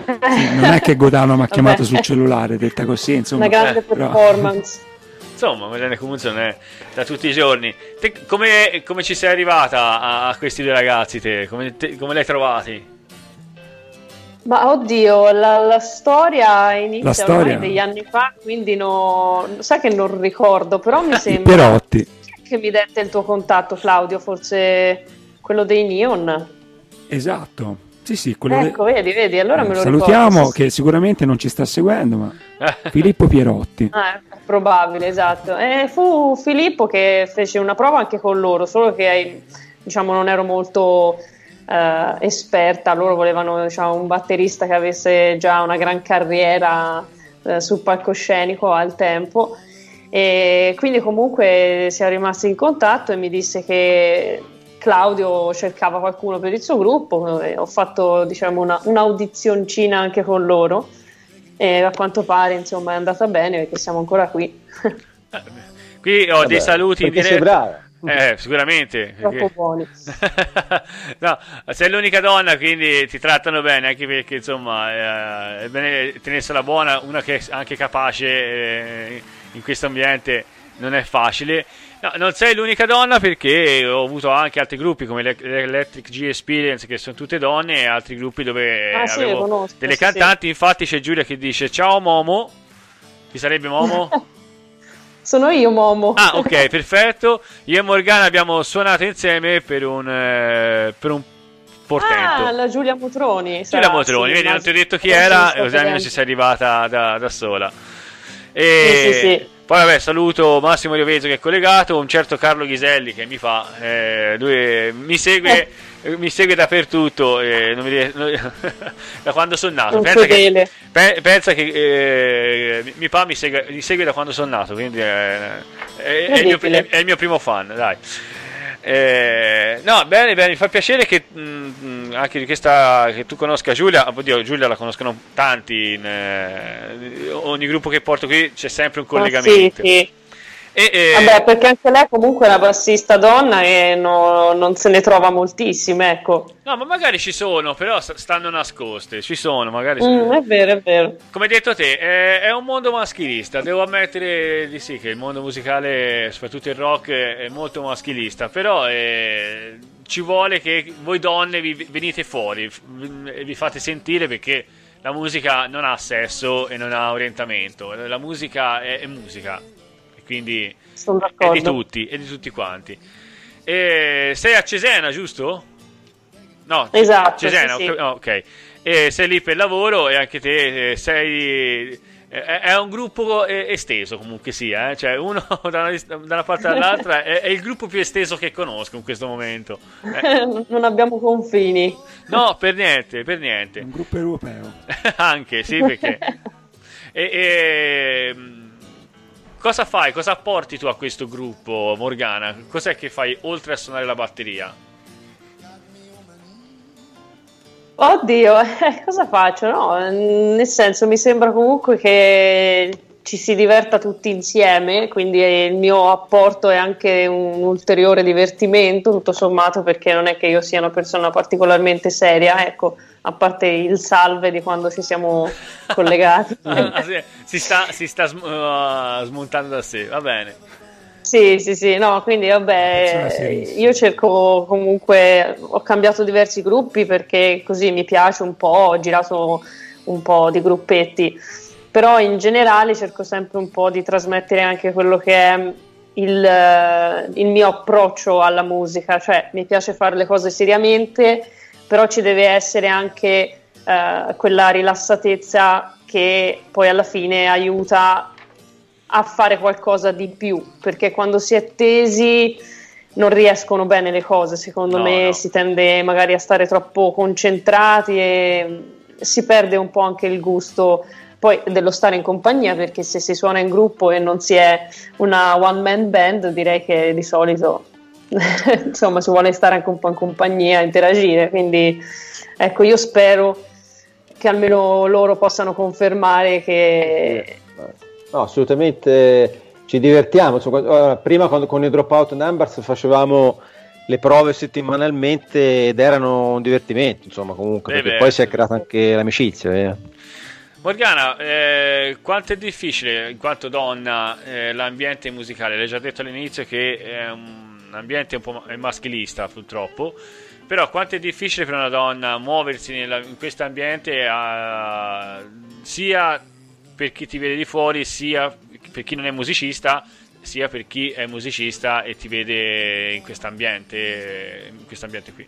S3: Non è che Godano mi ha chiamato sul cellulare, detta così, insomma.
S9: Una grande
S2: eh,
S3: però-
S9: performance.
S2: Insomma, Marlene Comunzo non è da tutti i giorni. Te come, come ci sei arrivata a, a questi due ragazzi? Te? Come, te- come li hai trovati?
S9: Ma oddio, la, la storia inizia
S3: La storia?
S9: ormai degli anni fa, quindi no, sai che non ricordo, però mi
S3: I
S9: sembra
S3: Perotti.
S9: che mi dette il tuo contatto, Claudio, forse quello dei Neon.
S3: Esatto. Sì, sì, quello de-
S9: Ecco, vedi, vedi, allora me lo
S3: Salutiamo
S9: ricordo. sì,
S3: che sicuramente non ci sta seguendo, ma
S2: Eh,
S3: Filippo Pierotti.
S9: Ah, è probabile, esatto. E fu Filippo che fece una prova anche con loro, solo che diciamo non ero molto eh, esperta, loro volevano diciamo, un batterista che avesse già una gran carriera eh, sul palcoscenico al tempo. E quindi comunque siamo rimasti in contatto e mi disse che Claudio cercava qualcuno per il suo gruppo. Ho fatto diciamo una, un'audizioncina anche con loro. E a quanto pare insomma è andata bene perché siamo ancora qui.
S2: Qui ho dei
S5: Vabbè,
S2: saluti in diretta. Eh, sicuramente.
S9: troppo buoni
S2: no, sei l'unica donna, quindi ti trattano bene, anche perché insomma eh, è bene tenersela buona, una che è anche capace eh, in questo ambiente non è facile. No, non sei l'unica donna perché ho avuto anche altri gruppi come l'E- l'Electric G Experience che sono tutte donne e altri gruppi dove
S9: Ah, sì,
S2: avevo
S9: conosco,
S2: delle
S9: sì,
S2: cantanti. Infatti c'è Giulia che dice ciao Momo. Chi sarebbe Momo?
S9: sono io Momo
S2: Ah, ok, perfetto. Io e Morgana abbiamo suonato insieme per un, eh, per un portento.
S9: ah la Giulia Motroni
S2: Giulia Motroni,
S9: sì,
S2: vedi, non ti ho detto chi era,
S9: sto
S2: così almeno ci sei arrivata da, da sola. E
S9: Sì, sì, sì.
S2: Poi vabbè, saluto Massimo Riovezzo che è collegato, un certo Carlo Ghiselli che mi fa, eh, lui mi segue, mi segue dappertutto, eh, ries- non- da quando sono nato. Pensa che, pe- pensa che eh, mi- mio papà mi segue, mi segue da quando sono nato, quindi eh, è, è il mio,
S9: Incredibile.
S2: è il mio primo fan, dai. Eh, no, bene, bene, mi fa piacere che mm, mm, anche di questa che tu conosca Giulia. Oddio, Giulia la conoscono tanti. in, eh, ogni gruppo che porto qui c'è sempre un
S9: Ah,
S2: collegamento.
S9: sì, sì.
S2: E, eh,
S9: Vabbè, perché anche lei comunque è una bassista donna e no- non se ne trova moltissime, ecco.
S2: no, ma magari ci sono, però stanno nascoste. Ci sono, magari.
S9: Mm, è vero, è vero.
S2: Come hai detto te, è, è un mondo maschilista. Devo ammettere di sì che il mondo musicale, soprattutto il rock, è molto maschilista. Però eh, ci vuole che voi donne vi venite fuori e vi fate sentire perché la musica non ha sesso e non ha orientamento. La musica è, è musica. E quindi
S9: Sono
S2: è di tutti, è di tutti quanti. E sei a Cesena, giusto? No,
S9: Esatto,
S2: Cesena,
S9: sì, sì.
S2: ok. ok. E sei lì per lavoro e anche te eh, sei. eh, È un gruppo eh, esteso comunque sia, eh? cioè uno da una, parte all'altra è, il gruppo più esteso che conosco in questo momento. Eh,
S9: non abbiamo confini.
S2: No, per niente, per niente.
S3: Un gruppo europeo.
S2: Anche, sì, perché... E, e, mh, cosa fai? Cosa apporti tu a questo gruppo, Morgana? Cos'è che fai oltre a suonare la batteria?
S9: Oddio, eh, cosa faccio? No, nel senso mi sembra comunque che ci si diverta tutti insieme, quindi il mio apporto è anche un ulteriore divertimento, tutto sommato, perché non è che io sia una persona particolarmente seria, ecco, a parte il salve di quando ci siamo collegati.
S2: Ah, sì, si sta, si sta sm- uh, smontando da sé, va bene.
S9: Sì, sì, sì, no, quindi vabbè, io cerco comunque, ho cambiato diversi gruppi perché così mi piace un po', ho girato un po' di gruppetti, però in generale cerco sempre un po' di trasmettere anche quello che è il, il mio approccio alla musica, cioè mi piace fare le cose seriamente, però ci deve essere anche eh, quella rilassatezza che poi alla fine aiuta a fare qualcosa di più, perché quando si è tesi non riescono bene le cose, secondo
S2: No,
S9: me
S2: no.
S9: si tende magari a stare troppo concentrati e si perde un po' anche il gusto poi dello stare in compagnia perché se si suona in gruppo e non si è una one man band direi che di solito insomma si vuole stare anche un po' in compagnia, interagire, quindi ecco io spero che almeno loro possano confermare che
S5: No, assolutamente ci divertiamo. Prima quando, con i Dropout Numbers facevamo le prove settimanalmente ed erano un divertimento, insomma, comunque,
S2: Eh
S5: perché
S2: beh,
S5: poi si è creata anche l'amicizia. eh.
S2: Morgana, eh, quanto è difficile in quanto donna eh, l'ambiente musicale? L'hai già detto all'inizio che è un ambiente un po' ma- è maschilista purtroppo, però quanto è difficile per una donna muoversi nella- in questo ambiente eh, sia per chi ti vede di fuori, sia per chi non è musicista, sia per chi è musicista e ti vede in questo ambiente, in questo ambiente qui.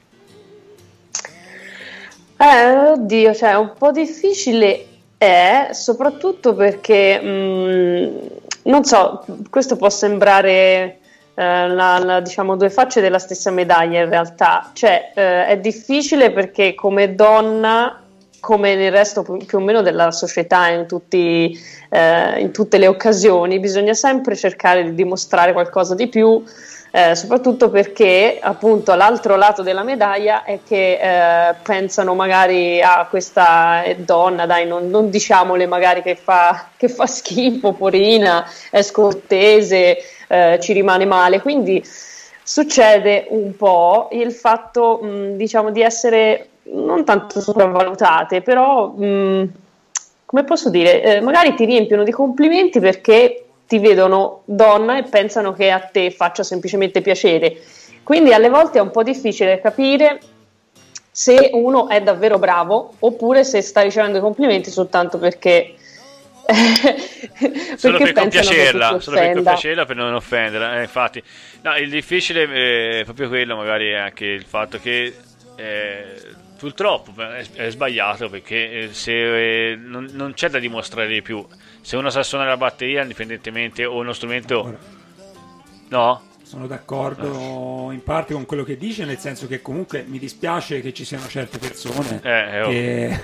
S9: Eh, oddio, cioè, un po' difficile è, soprattutto perché, mh, non so, questo può sembrare, eh, la- la- diciamo, due facce della stessa medaglia in realtà. Cioè, eh, è difficile perché come donna, come nel resto più o meno della società, in, tutti, eh, in tutte le occasioni, bisogna sempre cercare di dimostrare qualcosa di più. Eh, soprattutto perché appunto l'altro lato della medaglia è che eh, pensano magari a questa donna, dai, non, non diciamole magari che fa, che fa schifo, porina, è scortese, eh, ci rimane male. Quindi succede un po' il fatto, mh, diciamo, di essere non tanto sopravvalutate, però mh, come posso dire, eh, magari ti riempiono di complimenti perché ti vedono donna e pensano che a te faccia semplicemente piacere. Quindi alle volte è un po' difficile capire se uno è davvero bravo oppure se sta ricevendo i complimenti soltanto perché
S2: solo per compiacerla, solo per compiacerla per non offenderla. Eh, infatti, no, il difficile eh, è proprio quello, magari è anche il fatto che eh, purtroppo è, è sbagliato perché eh, se eh, non, non c'è da dimostrare di più. Se uno sa suonare la batteria, indipendentemente o uno strumento,
S3: Ora,
S2: no?
S3: sono d'accordo in parte con quello che dice, nel senso che comunque mi dispiace che ci siano certe persone
S2: Eh,
S3: che,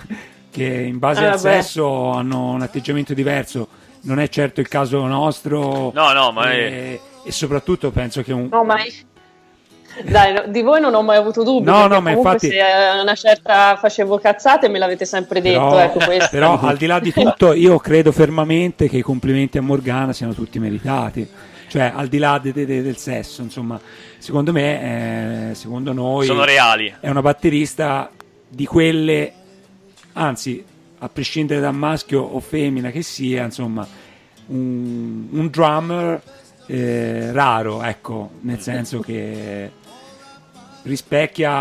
S3: che in base
S9: Eh,
S3: al sesso hanno un atteggiamento diverso. Non è certo il caso nostro.
S2: No, no, ma è-
S3: e, e soprattutto penso che un,
S9: No, ma dai, no, di voi non ho mai avuto dubbi.
S3: No, no, ma infatti-
S9: se a una certa facevo cazzate me l'avete sempre detto,
S3: Però,
S9: ecco questo.
S3: però, al di là di tutto, io credo fermamente che i complimenti a Morgana siano tutti meritati. Cioè, al di là de- de- de- del sesso, insomma, secondo me, eh, secondo noi,
S2: Sono reali.
S3: è una batterista di quelle, anzi, a prescindere da maschio o femmina che sia, insomma, un, un drummer eh, raro, ecco, nel senso che rispecchia,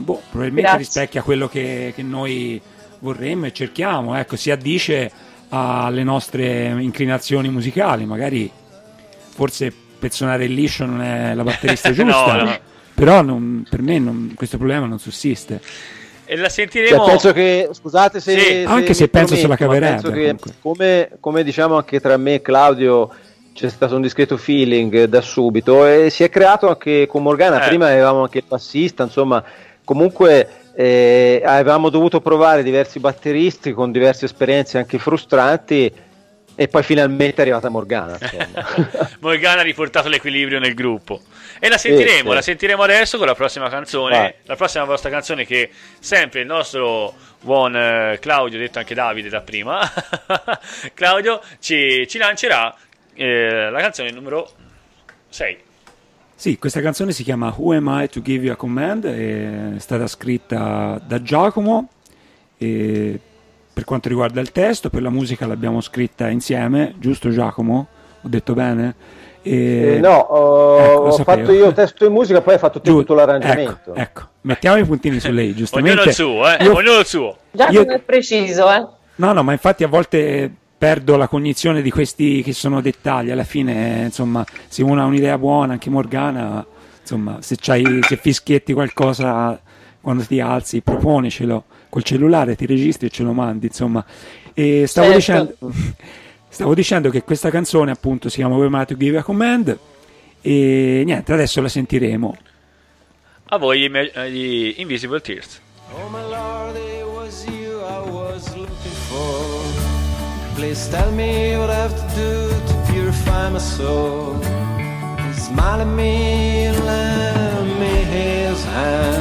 S3: boh, probabilmente
S9: Grazie.
S3: rispecchia quello che, che noi vorremmo e cerchiamo, ecco, si addice alle nostre inclinazioni musicali, magari forse per suonare il liscio non è la batterista giusta,
S2: No, no.
S3: però non- per me non- questo problema non sussiste.
S2: E la
S5: Cioè,
S2: sentiremo.
S5: penso che, scusate se,
S2: Sì.
S3: Anche
S5: mi
S3: se penso se la caverebbe,
S5: penso che
S3: comunque.
S5: come, come diciamo anche tra me e Claudio c'è stato un discreto feeling da subito e si è creato anche con Morgana,
S2: Eh.
S5: prima avevamo anche il bassista, insomma, comunque eh, avevamo dovuto provare diversi batteristi con diverse esperienze anche frustranti e poi finalmente è arrivata Morgana.
S2: Morgana ha riportato l'equilibrio nel gruppo. E la sentiremo,
S5: sì.
S2: la sentiremo adesso con la prossima canzone.
S5: Vai.
S2: La prossima vostra canzone che sempre il nostro buon eh, Claudio, detto anche Davide da prima, Claudio ci, ci lancerà eh, la canzone numero 6.
S3: Sì, questa canzone si chiama Who Am I to Give You a Command, è stata scritta da Giacomo e per quanto riguarda il testo, per la musica l'abbiamo scritta insieme, giusto Giacomo? Ho detto bene? E-
S5: Eh, no, ho,
S3: Ecco,
S5: ho fatto io testo e musica, poi hai fatto
S3: Giu-
S5: tutto l'arrangiamento.
S3: Ecco, ecco. mettiamo i puntini su lei, giustamente.
S2: Ognuno il suo, eh?
S3: Io-
S2: Ognuno il suo.
S9: Già
S3: io-
S9: è preciso, eh.
S3: No, no, ma infatti a volte perdo la cognizione di questi che sono dettagli. Alla fine, insomma, se uno ha un'idea buona, anche Morgana, insomma, se, c'hai, se fischietti qualcosa quando ti alzi, proponicelo col cellulare, ti registri e ce lo mandi, insomma. E stavo,
S9: Certo.
S3: dicendo, stavo dicendo che questa canzone, appunto, si chiama I to Give a Command E niente, adesso la sentiremo.
S2: A voi gli, gli Invisible Tears.
S6: Oh my lord, Please tell me what I have to do to purify my soul. Smile at me and lend me his hand.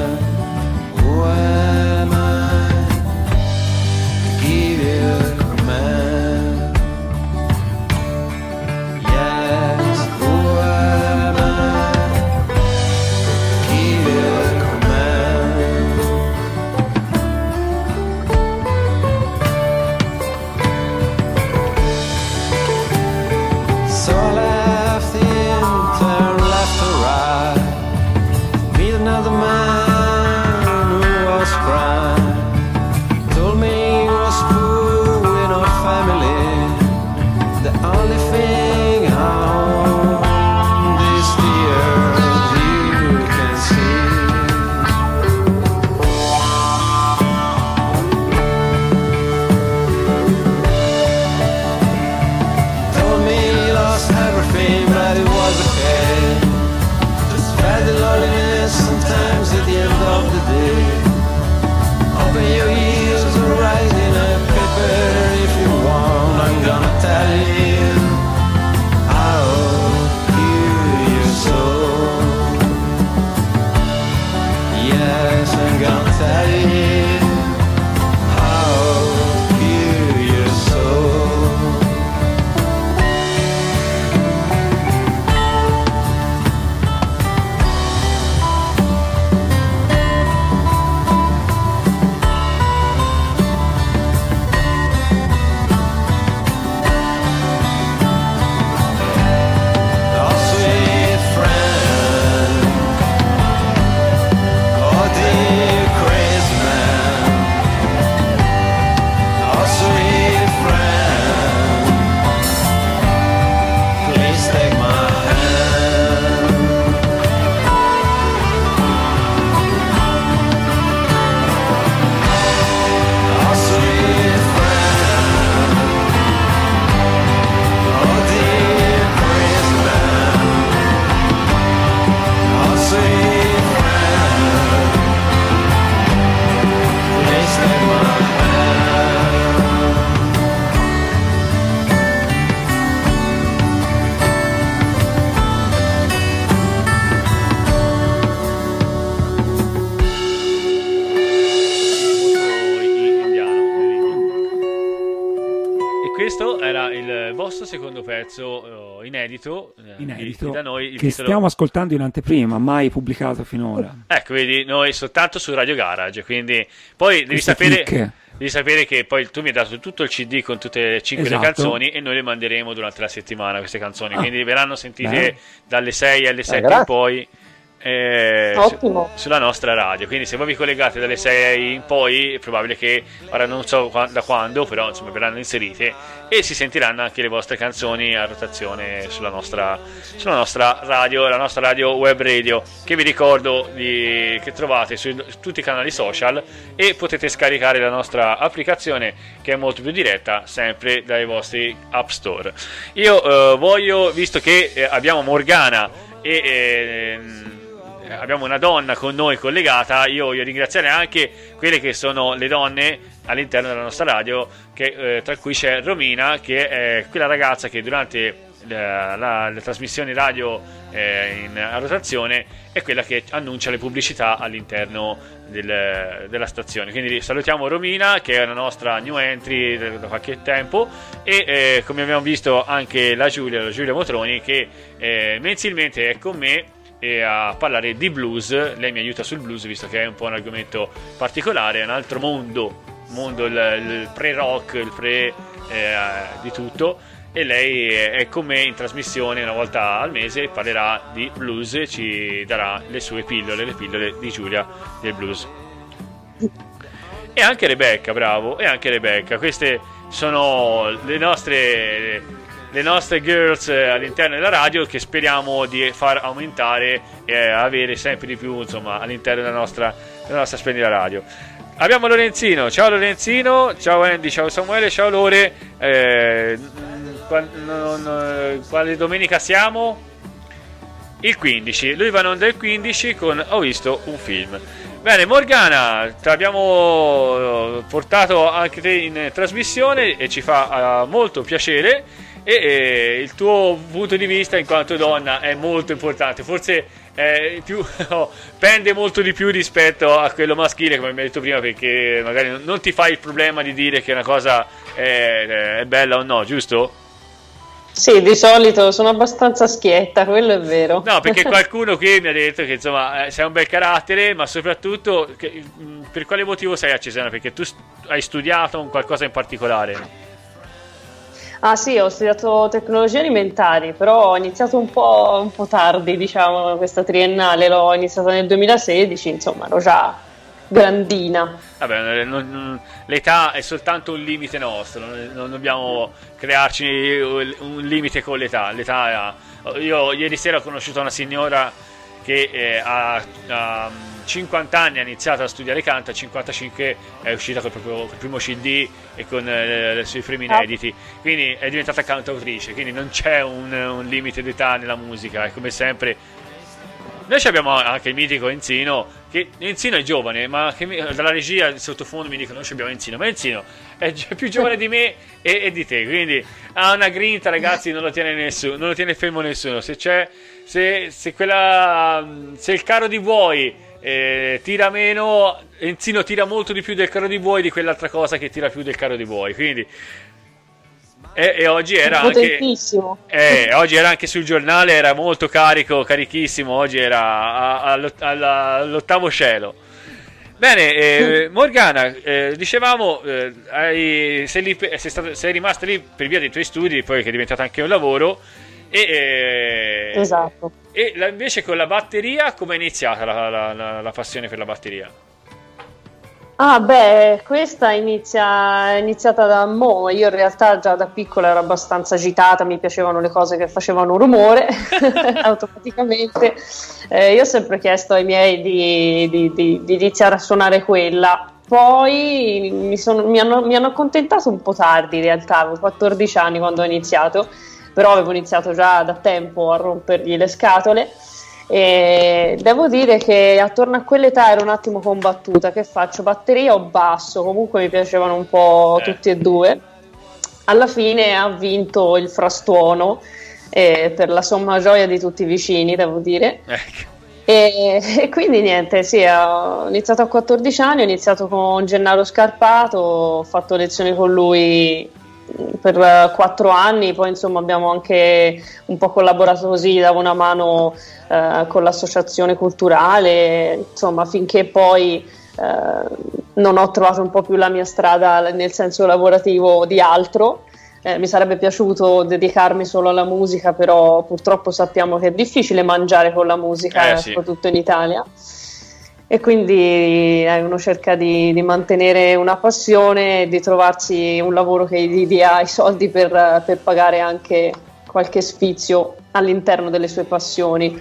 S3: Che
S2: titolo-
S3: stiamo ascoltando in anteprima, mai pubblicato finora.
S2: Ecco, vedi, noi soltanto su Radio Garage, quindi poi devi sapere, devi sapere che poi tu mi hai dato tutto il CD con tutte le 5
S3: Esatto.
S2: canzoni e noi le manderemo durante la settimana queste canzoni,
S3: Ah,
S2: quindi verranno sentite
S3: bene.
S2: dalle 6 alle 7 in
S5: grazie.
S2: poi. Eh,
S9: Ottimo.
S2: su- sulla nostra radio quindi se voi vi collegate dalle 6 in poi è probabile che ora non so da quando però insomma verranno inserite e si sentiranno anche le vostre canzoni a rotazione sulla nostra, sulla nostra radio la nostra radio web radio che vi ricordo di- che trovate su, su tutti i canali social e potete scaricare la nostra applicazione che è molto più diretta sempre dai vostri app store io eh, voglio visto che eh, abbiamo Morgana e ehm, abbiamo una donna con noi collegata, io voglio ringraziare anche quelle che sono le donne all'interno della nostra radio, che, eh, tra cui c'è Romina, che è quella ragazza che durante la- la- le trasmissioni radio eh, in, a rotazione è quella che annuncia le pubblicità all'interno del- della stazione. Quindi salutiamo Romina, che è una nostra new entry da, da qualche tempo, e eh, come abbiamo visto anche la Giulia, la Giulia Motroni, che eh, mensilmente è con me e a parlare di blues. Lei mi aiuta sul blues, visto che è un po' un argomento particolare, è un altro mondo, mondo il, il pre-rock, il pre eh, di tutto. E lei è con me in trasmissione una volta al mese, parlerà di blues e ci darà le sue pillole, le pillole di Giulia del blues. E anche Rebecca, bravo, e anche Rebecca. Queste sono le nostre, le nostre girls eh, all'interno della radio che speriamo di far aumentare e avere sempre di più insomma, all'interno della nostra, della nostra splendida radio. Abbiamo Lorenzino, ciao Lorenzino, ciao Andy, ciao Samuele, ciao Lore. Eh, non- quale domenica siamo? il 15. Lui va in onda il 15 con Ho visto un film. Bene, Morgana, ti abbiamo eh, portato anche te in eh, trasmissione e ci fa eh, molto piacere. E eh, il tuo punto di vista in quanto donna è molto importante, forse è più, no, pende molto di più rispetto a quello maschile, come mi hai detto prima, perché magari non- ti fai il problema di dire che una cosa è, è bella o no, giusto?
S9: Sì, di solito sono abbastanza schietta, quello è vero.
S2: No, perché qualcuno qui mi ha detto che insomma eh, sei un bel carattere, ma soprattutto che- mh, per quale motivo sei a Cesena? Perché tu hai studiato un qualcosa in particolare.
S9: Ah sì, ho studiato tecnologie alimentari, però ho iniziato un po', un po' tardi, diciamo, questa triennale, l'ho iniziata nel 2016, insomma, ero già grandina.
S2: Vabbè, non- non- l'età è soltanto un limite nostro, non, non dobbiamo crearci un limite con l'età. L'età è- io ieri sera ho conosciuto una signora che eh, ha, ha 50 anni ha iniziato a studiare canto, a 55 è uscita col, proprio, col primo CD e con eh, i suoi primi inediti, quindi è diventata cantautrice, quindi non c'è un, un limite d'età nella musica, è come sempre. Noi ci abbiamo anche il mitico Enzino, che Enzino è giovane, ma dalla regia sottofondo mi dicono noi abbiamo Enzino, ma Enzino è più giovane di me e, e di te, quindi ha una grinta ragazzi, non lo tiene nessuno, non lo tiene fermo nessuno, se c'è, se, se quella, se il carro di buoi eh, tira meno, Enzino tira molto di più del carro di buoi di quell'altra cosa che tira più del carro di buoi, quindi... E, e oggi era anche... Eh, oggi era anche sul giornale, era molto carico, carichissimo. Oggi era all'ottavo cielo. Bene, eh, Morgana, eh, dicevamo, eh, hai- sei, lì per- sei, stata- sei rimasta lì per via dei tuoi studi, poi che è diventato anche un lavoro. E, eh,
S9: Esatto.
S2: E la- invece con la batteria, come è iniziata la, la- la- passione per la batteria?
S9: Ah, beh, questa inizia, è iniziata da mo'. Io in realtà già da piccola ero abbastanza agitata, mi piacevano le cose che facevano rumore automaticamente. Eh, io ho sempre chiesto ai miei di, di- di- di iniziare a suonare quella. Poi mi, sono- mi hanno, mi hanno accontentato un po' tardi in realtà, avevo 14 anni quando ho iniziato, però avevo iniziato già da tempo a rompergli le scatole. E devo dire che attorno a quell'età ero un attimo combattuta. Che faccio? Batteria o basso? Comunque mi piacevano un po'
S2: Eh.
S9: tutti e due. Alla fine ha vinto il frastuono eh, per la somma gioia di tutti i vicini, devo dire.
S2: Ecco.
S9: E, e quindi niente, sì, ho iniziato a 14 anni, ho iniziato con Gennaro Scarpato, ho fatto lezioni con lui per eh, quattro anni, poi insomma abbiamo anche un po' collaborato così, davo una mano eh, con l'associazione culturale, insomma finché poi eh, non ho trovato un po' più la mia strada nel senso lavorativo di altro. Eh, mi sarebbe piaciuto dedicarmi solo alla musica, però purtroppo sappiamo che è difficile mangiare con la musica,
S2: Eh, sì.
S9: soprattutto in Italia. E quindi eh, uno cerca di, di mantenere una passione e di trovarsi un lavoro che gli dia i soldi per, per pagare anche qualche sfizio all'interno delle sue passioni.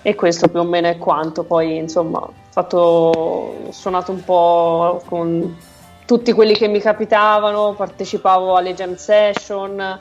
S9: E questo più o meno è quanto. Poi, insomma, ho, fatto, ho suonato un po' con tutti quelli che mi capitavano, partecipavo alle jam session,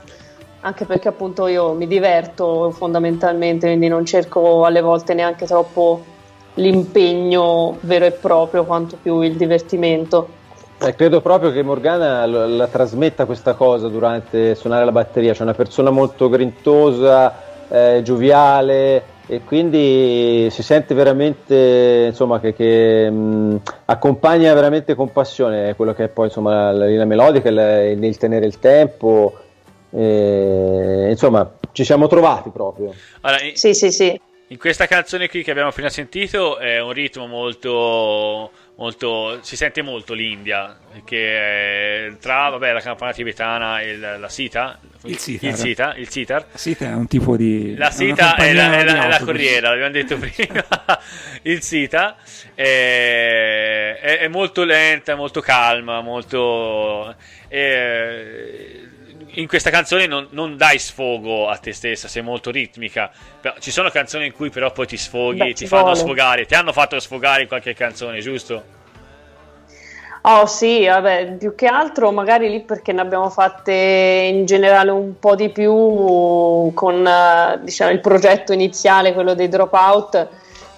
S9: anche perché appunto io mi diverto fondamentalmente, quindi non cerco alle volte neanche troppo l'impegno vero e proprio, quanto più il divertimento.
S5: Eh, credo proprio che Morgana lo- la trasmetta questa cosa durante suonare la batteria, c'è una persona molto grintosa, eh, gioviale e quindi si sente veramente insomma che, che, mh, accompagna veramente con passione quello che è poi insomma la linea melodica, il, il tenere il tempo, e, insomma ci siamo trovati proprio.
S2: Allora,
S9: Sì, sì, sì.
S2: In questa canzone qui che abbiamo appena sentito è un ritmo molto, molto si sente molto l'India, che è tra vabbè, la campana tibetana e la, la sita,
S3: Il sitar.
S2: il sitar, il sitar.
S3: Sì, è un tipo di.
S2: La
S3: è
S2: sita è la, è la- è la corriera, l'abbiamo detto prima. il sita è, è- è molto lenta, molto calma, molto. eh, in questa canzone non, non dai sfogo a te stessa, sei molto ritmica. Ci sono canzoni in cui però poi ti sfoghi,
S9: Beh,
S2: ti fanno
S9: vuole.
S2: sfogare. Ti hanno fatto sfogare in qualche canzone, giusto?
S9: Oh sì, vabbè, più che altro magari lì perché ne abbiamo fatte in generale un po' di più con eh, diciamo, il progetto iniziale, quello dei dropout.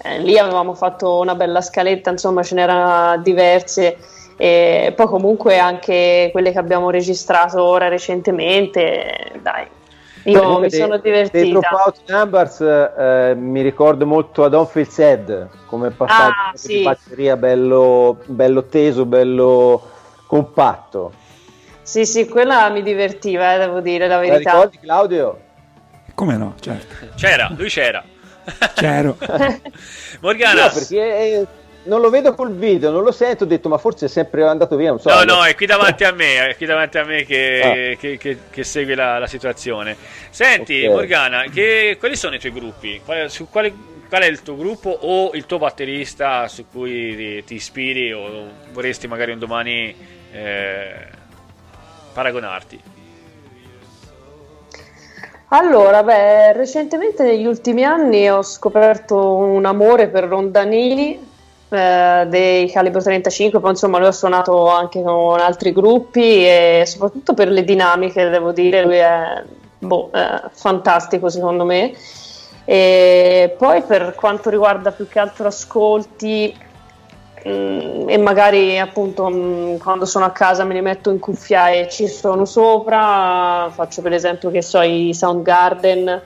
S9: Eh, lì avevamo fatto una bella scaletta, insomma ce n'erano diverse. E poi comunque anche quelle che abbiamo registrato ora recentemente, dai, io
S5: Comunque
S9: mi
S5: dei-
S9: sono
S5: Dei
S9: divertita.
S5: Dropout Numbers eh, mi ricordo molto a Don't Feel Sad come passaggio
S9: Ah,
S5: di
S9: sì.
S5: batteria bello, bello teso, bello compatto.
S9: Sì, sì, quella mi divertiva, eh, devo dire la
S5: La
S9: verità.
S5: ricordi Claudio?
S3: Come no, certo.
S2: C'era, lui c'era.
S3: C'ero.
S2: Morgana,
S5: No, perché eh, non lo vedo col video, non lo sento, ho detto ma forse è sempre andato via, non so.
S2: No, no, è qui davanti a me, è qui davanti a me che,
S5: Ah.
S2: che- che- che segue la, la situazione. Senti,
S5: Ok.
S2: Morgana, che- quali sono i tuoi gruppi? Qual, su quale- qual è il tuo gruppo o il tuo batterista su cui ti, ti ispiri o vorresti magari un domani eh, paragonarti?
S9: Allora, beh, recentemente negli ultimi anni ho scoperto un amore per Rondanini eh, dei Calibro 35, poi insomma lui ha suonato anche con altri gruppi e soprattutto per le dinamiche, devo dire, lui è boh, eh, fantastico secondo me. E poi per quanto riguarda più che altro ascolti, Mm, e magari appunto mm, quando sono a casa me li metto in cuffia e ci sono sopra, faccio per esempio che so i Soundgarden,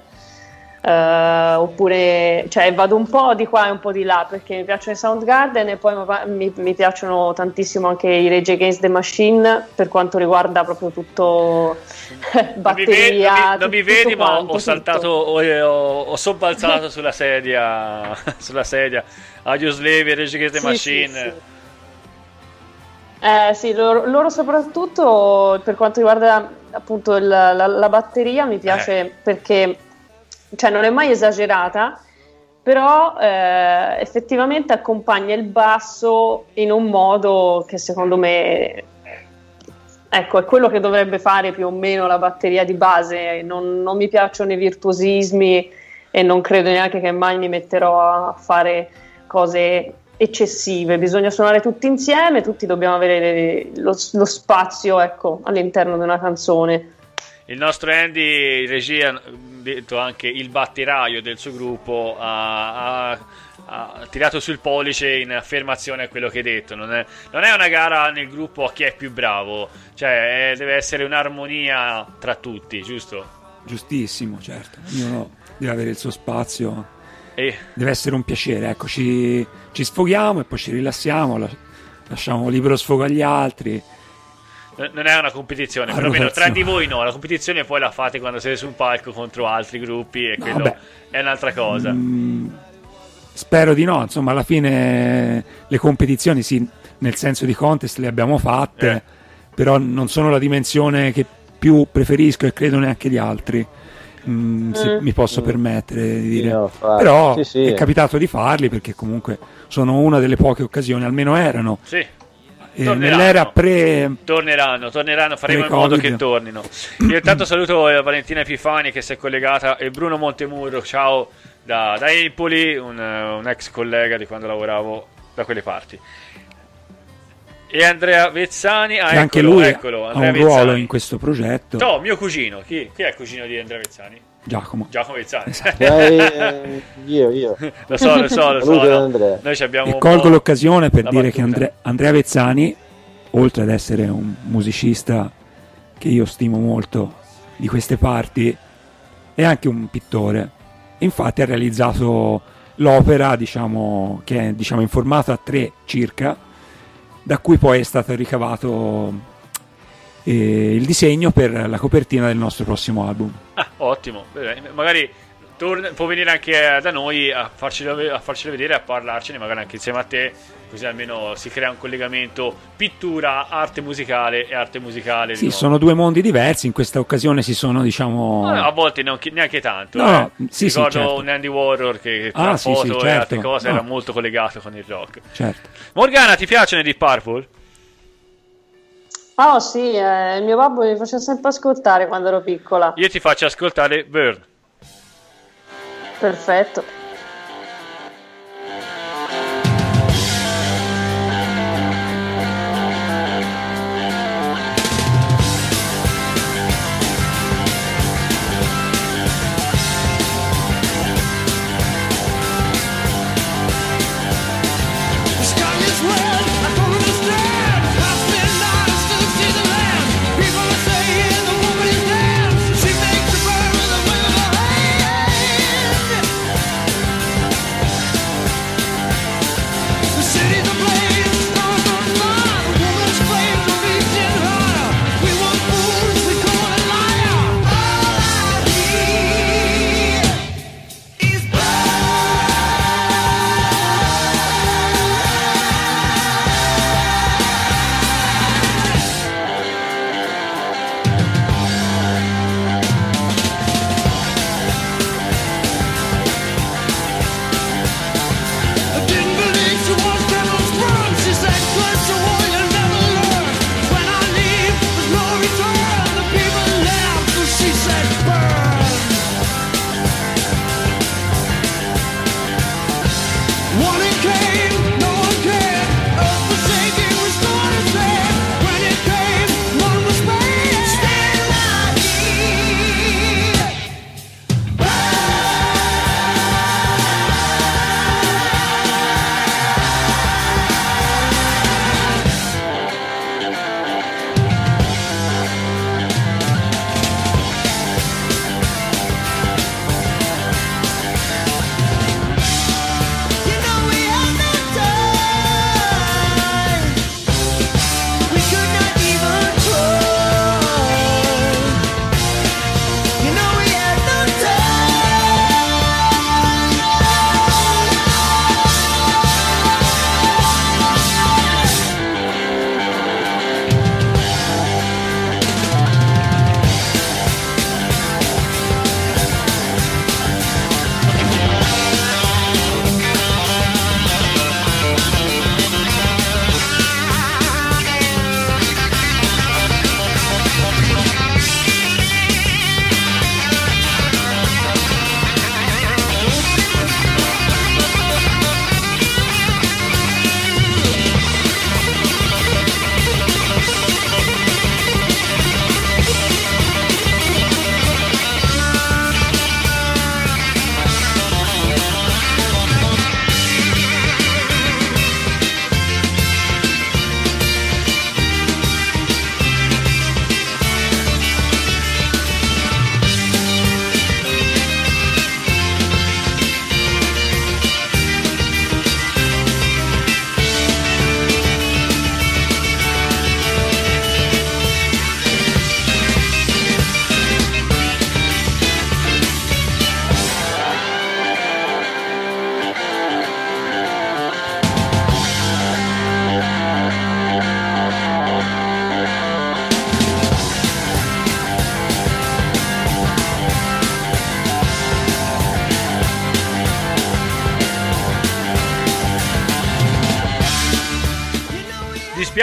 S9: eh, oppure cioè vado un po' di qua e un po' di là perché mi piacciono i Soundgarden e poi ma- mi, mi piacciono tantissimo anche i Rage Against the Machine per quanto riguarda proprio tutto
S2: Non mi,
S9: batteria.
S2: non mi- non vedi, ma
S9: quanto,
S2: ho
S9: tutto.
S2: saltato, ho, ho- ho sobbalzato sulla sedia, sulla sedia. Audio Slave e Rage Against the
S9: Sì,
S2: Machine.
S9: sì, sì. Eh sì, loro, loro soprattutto per quanto riguarda appunto il- la, la batteria mi piace
S2: Eh.
S9: perché cioè, non è mai esagerata, però eh, effettivamente accompagna il basso in un modo che secondo me ecco, è quello che dovrebbe fare più o meno la batteria di base. Non, non mi piacciono i virtuosismi e non credo neanche che mai mi metterò a fare cose eccessive. Bisogna suonare tutti insieme, tutti dobbiamo avere lo, lo spazio ecco, all'interno di una canzone.
S2: Il nostro Andy, regia, detto anche il batteraio del suo gruppo, ha, ha- ha tirato sul pollice in affermazione a quello che hai detto. Non è, non è una gara nel gruppo a chi è più bravo, cioè eh, deve essere un'armonia tra tutti, giusto?
S3: Giustissimo, certo. Ognuno deve avere il suo spazio.
S2: E
S3: Deve essere un piacere, ecco, ci, ci sfoghiamo e poi ci rilassiamo, la- lasciamo libero sfogo agli altri.
S2: N- non è una competizione, perlomeno tra di voi no. La competizione poi la fate quando siete sul palco contro altri gruppi e
S3: No,
S2: quello
S3: beh.
S2: è un'altra cosa.
S3: Mm, spero di no, insomma, alla fine le competizioni, sì, nel senso di contest le abbiamo fatte,
S2: Eh.
S3: però non sono la dimensione che più preferisco e credo neanche gli altri. Mm, se
S9: Mm.
S3: mi posso permettere di dire.
S5: no.
S3: Però
S5: Sì, sì.
S3: è capitato di farli perché comunque sono una delle poche occasioni, almeno erano.
S2: Sì,
S3: Eh,
S2: Torneranno.
S3: nell'era pre
S2: torneranno, torneranno, faremo in modo che tornino. Io intanto saluto eh, Valentina Epifani che si è collegata e Bruno Montemurro, ciao da, da Empoli, un, eh, un ex collega di quando lavoravo da quelle parti. E Andrea Vezzani, ah,
S3: che anche
S2: eccolo,
S3: lui
S2: eccolo,
S3: ha un ruolo
S2: Vezzani.
S3: in questo progetto.
S2: No, mio cugino, chi, chi è il cugino di Andrea Vezzani?
S3: Giacomo.
S2: Giacomo Vezzani.
S5: Eh, eh, io, io.
S2: lo so, lo so, lo so.
S5: Saluto
S2: no.
S5: Andrea.
S2: Noi ci abbiamo
S3: E colgo l'occasione per dire che
S2: battuta.
S3: Andre- Andrea Vezzani, oltre ad essere un musicista che io stimo molto di queste parti, è anche un pittore. Infatti ha realizzato l'opera, diciamo, che è diciamo, in formato a tre circa, da cui poi è stato ricavato eh, il disegno per la copertina del nostro prossimo album.
S2: Ah, ottimo. Magari torna- può venire anche da noi a farcelo, a farcelo vedere, a parlarcene, magari anche insieme a te, così almeno si crea un collegamento pittura, arte musicale e arte musicale.
S3: Sì,
S2: nuovo.
S3: sono due mondi diversi, in questa occasione si sono, diciamo...
S2: No, a volte neanche, neanche tanto.
S3: No,
S2: eh.
S3: sì, sì,
S2: Ricordo
S3: certo.
S2: un Andy Warhol che, che tra
S3: Ah, sì,
S2: foto
S3: sì,
S2: e
S3: certo.
S2: altre cose
S3: No.
S2: era molto collegato con il rock.
S3: Certo.
S2: Morgana, ti piacciono i Deep Purple?
S9: Oh sì, eh, il mio babbo mi faceva sempre ascoltare quando ero piccola.
S2: Io ti faccio ascoltare Burn.
S9: Perfetto.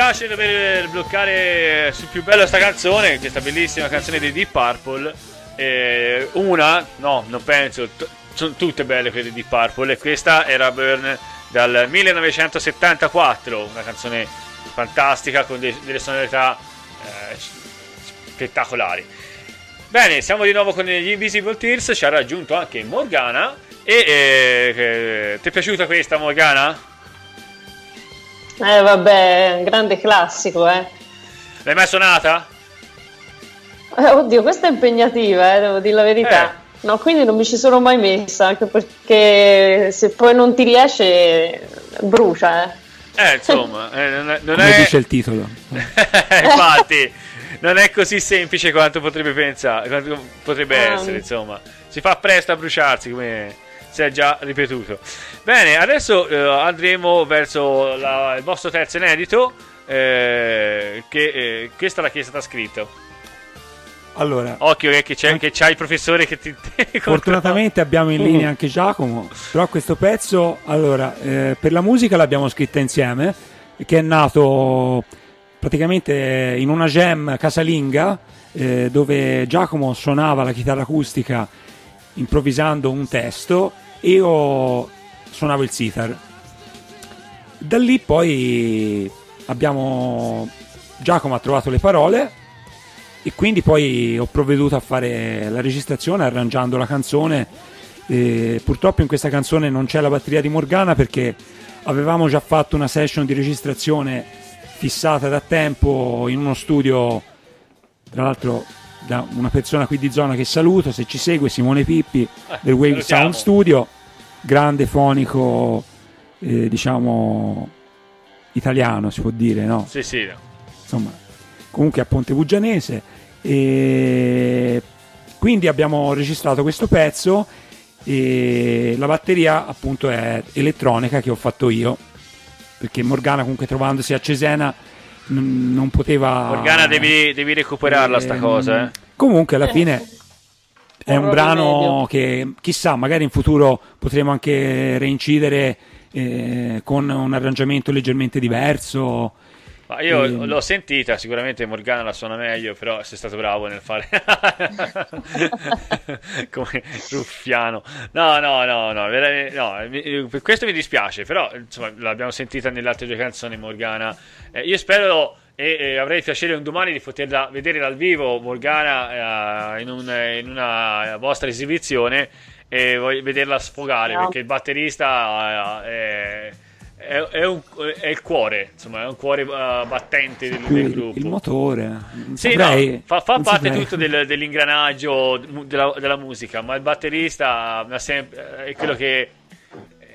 S2: Dispiace dover bloccare sul più bello sta canzone, questa bellissima canzone dei Deep Purple. Eh, una, no, non penso, t- sono tutte belle quelle di Deep Purple. E questa era Burn dal 1974, una canzone fantastica con de- delle sonorità eh, spettacolari. Bene, siamo di nuovo con gli Invisible Tears. Ci ha raggiunto anche Morgana. E eh, ti è piaciuta questa Morgana?
S9: Eh vabbè, è un grande classico, eh.
S2: L'hai mai suonata?
S9: Eh, Oddio, questa è impegnativa, eh, devo dire la verità. No, quindi non mi ci sono mai messa, anche perché se poi non ti riesce brucia, eh.
S2: Eh, insomma, eh, non è, non
S3: Come
S2: è-
S3: dice il titolo.
S2: infatti, non è così semplice quanto potrebbe pensare, quanto potrebbe
S9: Ah.
S2: essere, insomma. Si fa presto a bruciarsi, come si è già ripetuto. Bene, adesso eh, andremo verso la- il vostro terzo inedito, eh, che eh, questa è la chiesa sta scritto.
S3: Allora,
S2: Occhio eh, che c'è, che c'ha il professore che ti...
S3: fortunatamente abbiamo in linea anche Giacomo, però questo pezzo, allora, eh, per la musica l'abbiamo scritta insieme, che è nato praticamente in una jam casalinga, eh, dove Giacomo suonava la chitarra acustica improvvisando un testo io suonavo il sitar. Da lì poi abbiamo Giacomo ha trovato le parole e quindi poi ho provveduto a fare la registrazione arrangiando la canzone. E purtroppo in questa canzone non c'è la batteria di Morgana perché avevamo già fatto una session di registrazione fissata da tempo in uno studio, tra l'altro da una persona qui di zona che saluto, se ci segue, Simone Pippi del Wave. Sound Studio, grande fonico, eh, diciamo italiano si può dire, no?
S2: Sì, sì.
S3: insomma, comunque a Ponte Bugianese. E quindi abbiamo registrato questo pezzo e la batteria appunto è elettronica che ho fatto io perché Morgana comunque trovandosi a Cesena n- non poteva
S2: Morgana, devi, devi recuperarla sta
S3: Ehm,
S2: cosa, eh.
S3: comunque alla fine è un brano che chissà magari in futuro potremo anche reincidere eh, con un arrangiamento leggermente diverso
S2: Ma io
S3: Ehm.
S2: l'ho sentita, sicuramente Morgana la suona meglio, però sei stato bravo nel fare come ruffiano. No, no, no, no, no, per questo mi dispiace, però insomma l'abbiamo sentita nelle altre due canzoni Morgana. Eh, io spero e, e avrei il piacere un domani di poterla vedere dal vivo Morgana eh, in, un- in una vostra esibizione e voglio vederla sfogare
S9: No.
S2: perché il batterista eh, è, è, un- è il cuore, insomma, è un cuore eh, battente del, del gruppo.
S3: il motore
S2: Sì,
S3: saprei-
S2: no, fa, fa parte
S3: saprei.
S2: tutto del- dell'ingranaggio della, della musica, ma il batterista ha sempre- è quello che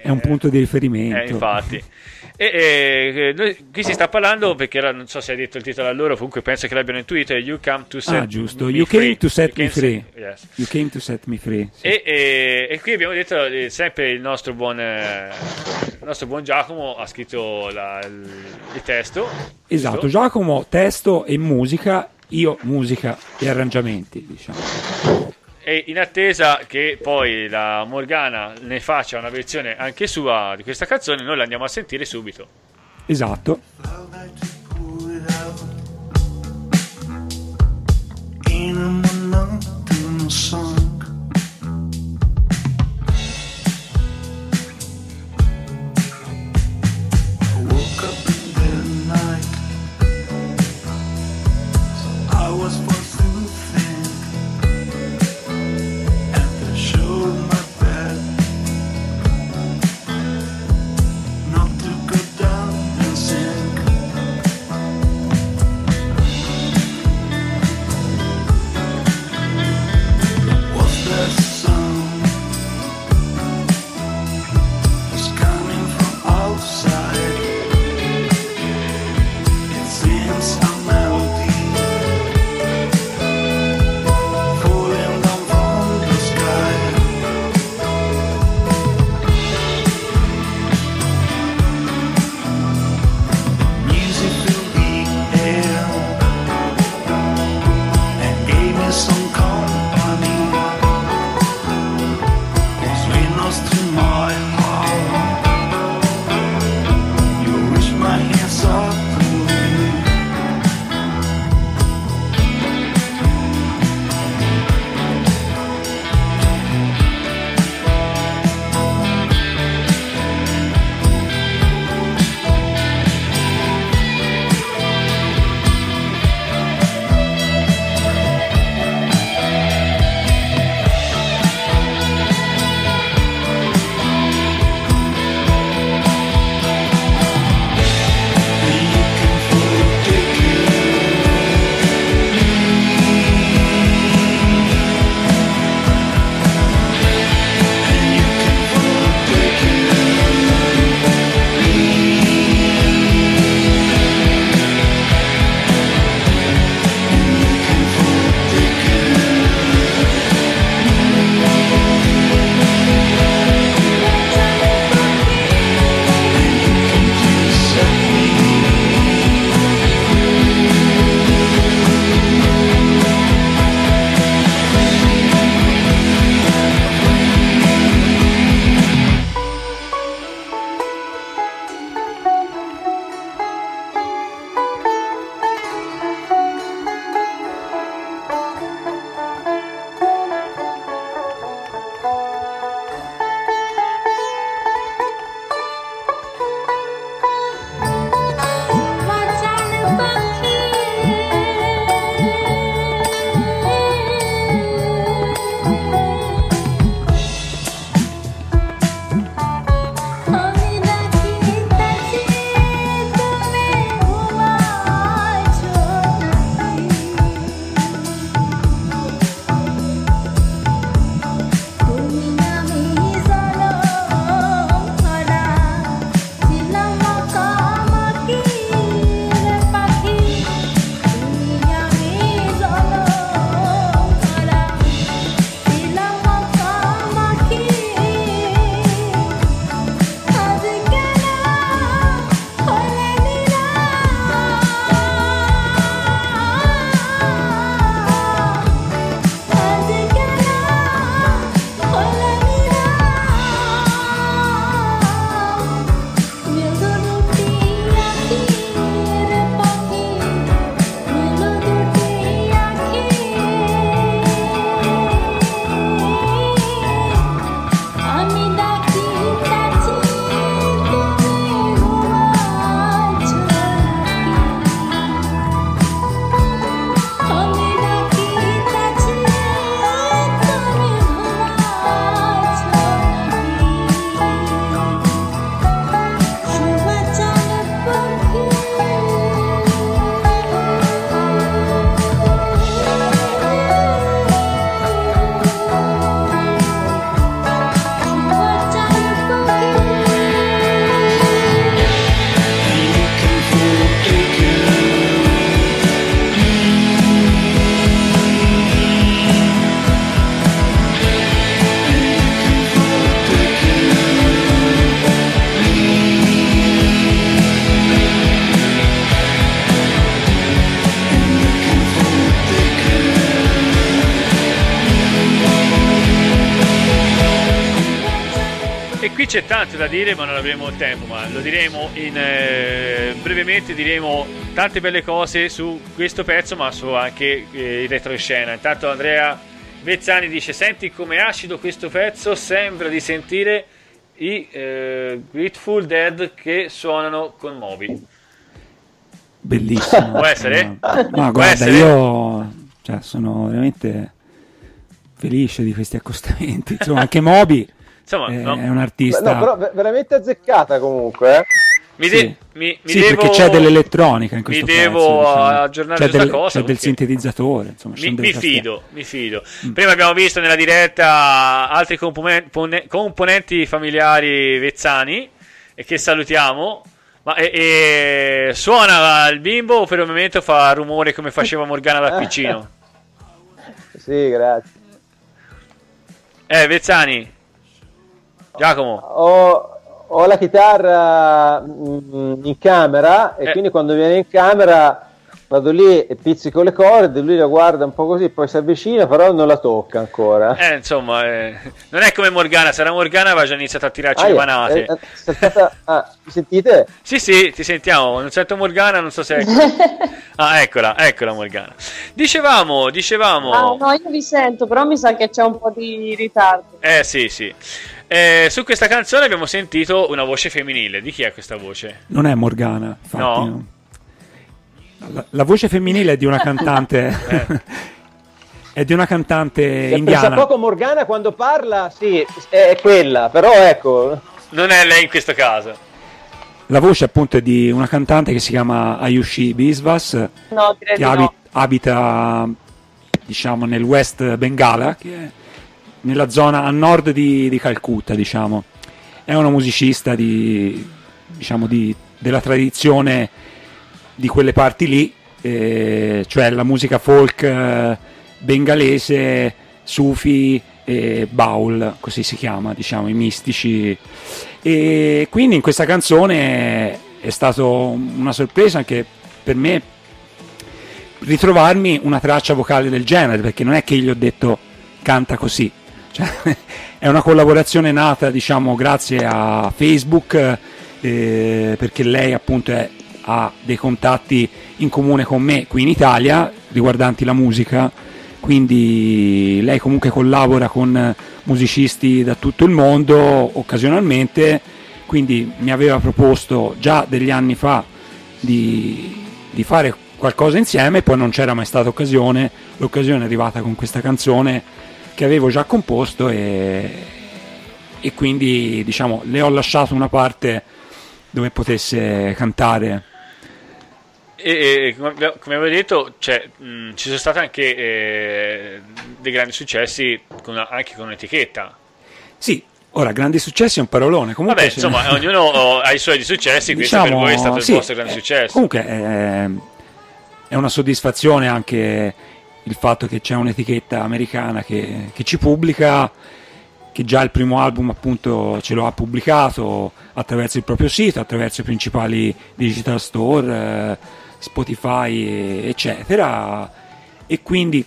S3: è un punto di riferimento
S2: eh, infatti. E, e, noi- qui si sta parlando perché ora non so se hai detto il titolo a loro, comunque penso che l'abbiano intuito. È You Come to Set
S3: ah giusto
S2: Me
S3: you
S2: Free.
S3: came to set
S2: You
S3: me free
S2: set- yes.
S3: you came to set me free sì.
S2: E, e- e qui abbiamo detto eh, sempre il nostro buon, eh, il nostro buon Giacomo ha scritto la- il, il testo.
S3: esatto
S2: giusto?
S3: Giacomo testo e musica io musica e arrangiamenti diciamo
S2: E in attesa che poi la Morgana ne faccia una versione anche sua di questa canzone, noi la andiamo a sentire subito.
S3: esatto.
S8: In
S2: c'è tanto da dire, ma non avremo tempo, ma lo diremo in, eh, brevemente, diremo tante belle cose su questo pezzo, ma su anche eh, il retroscena. Intanto Andrea Vezzani dice, senti come acido questo pezzo, sembra di sentire i eh, Grateful Dead che suonano con Moby.
S3: Bellissimo.
S2: Può essere?
S3: Ma
S2: Può
S3: guarda,
S2: essere?
S3: io cioè, sono veramente felice di questi accostamenti. Insomma, anche Moby
S2: Insomma,
S3: è,
S2: no.
S3: è un artista.
S5: No, però ve- veramente azzeccata comunque. eh.
S2: Mi,
S3: Sì.
S2: de- mi, mi
S3: sì,
S2: devo...
S3: perché c'è dell'elettronica in questo
S2: mi devo
S3: pezzo, diciamo.
S2: aggiornare
S3: c'è del,
S2: cosa,
S3: c'è del sintetizzatore. Insomma,
S2: Mi, mi fido, mi fido. Prima abbiamo visto nella diretta altri componen- pone- componenti familiari vezzani e che salutiamo. Ma e- e suona il bimbo o per il momento fa rumore come faceva Morgana da piccino?
S5: Sì, grazie.
S2: Eh, Vezzani. Giacomo.
S5: Ho, ho la chitarra mm, in camera e
S2: Eh.
S5: quindi quando viene in camera vado lì e pizzico le corde, lui la guarda un po' così, poi si avvicina, però non la tocca ancora.
S2: Eh, insomma, eh, non è come Morgana, se era Morgana aveva già iniziato a tirarci
S5: Ah,
S2: le
S5: eh,
S2: manate.
S5: eh, è saltata- ah, mi sentite?
S2: Sì, sì, ti sentiamo. Non sento Morgana, non so se. ah, eccola, eccola Morgana. Dicevamo, dicevamo.
S9: Ah, no, io vi sento, però mi sa che c'è un po' di ritardo.
S2: Eh, sì, sì. Eh, su questa canzone abbiamo sentito una voce femminile. Di chi è questa voce?
S3: Non è Morgana, infatti,
S2: No?
S3: no. La, la voce femminile è di una cantante. è di una cantante
S5: Pensa
S3: indiana.
S5: poco Morgana quando parla, sì, è quella, però ecco,
S2: Non è lei in questo caso.
S3: La voce appunto è di una cantante che si chiama Ayushi Biswas,
S9: No,
S3: che
S9: di
S3: abi-
S9: no.
S3: abita diciamo nel West Bengala, che è nella zona a nord di, di Calcutta, diciamo. È una musicista di, diciamo di, della tradizione di quelle parti lì, eh, cioè la musica folk eh, bengalese, sufi e baul, così si chiama, diciamo, i mistici. E quindi in questa canzone è stata una sorpresa anche per me ritrovarmi una traccia vocale del genere, perché non è che gli ho detto canta così. Cioè, è una collaborazione nata, diciamo, grazie a Facebook, eh, perché lei appunto è- ha dei contatti in comune con me qui in Italia riguardanti la musica, quindi lei comunque collabora con musicisti da tutto il mondo occasionalmente, quindi mi aveva proposto già degli anni fa di, di fare qualcosa insieme, poi non c'era mai stata occasione, l'occasione è arrivata con questa canzone che avevo già composto e, e quindi diciamo le ho lasciato una parte dove potesse cantare.
S2: E, e, come avevo detto, cioè, mh, ci sono stati anche eh, dei grandi successi con una- anche con un'etichetta.
S3: Sì, ora grandi successi è un parolone, comunque
S2: Vabbè, insomma, ognuno ha i suoi successi. Questo per
S3: Diciamo,
S2: voi è stato il
S3: sì,
S2: vostro grande
S3: eh,
S2: successo.
S3: Comunque eh, è una soddisfazione anche il fatto che c'è un'etichetta americana che, che ci pubblica, che già il primo album appunto ce lo ha pubblicato attraverso il proprio sito, attraverso i principali digital store, eh, Spotify, eccetera. E quindi,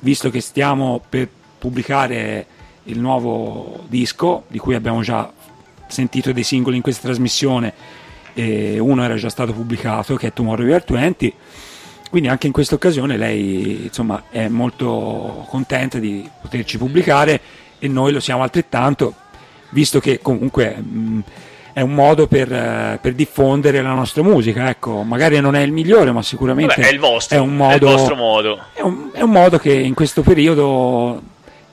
S3: visto che stiamo per pubblicare il nuovo disco, di cui abbiamo già sentito dei singoli in questa trasmissione, uno era già stato pubblicato, che è Tomorrow We Are 20, quindi anche in questa occasione lei insomma, è molto contenta di poterci pubblicare e noi lo siamo altrettanto, visto che comunque mh, è un modo per, eh, per diffondere la nostra musica. Ecco, magari non è il migliore, ma sicuramente
S2: Vabbè, è il vostro,
S3: è un
S2: è il
S3: modo,
S2: vostro modo.
S3: è un, è un modo che in questo periodo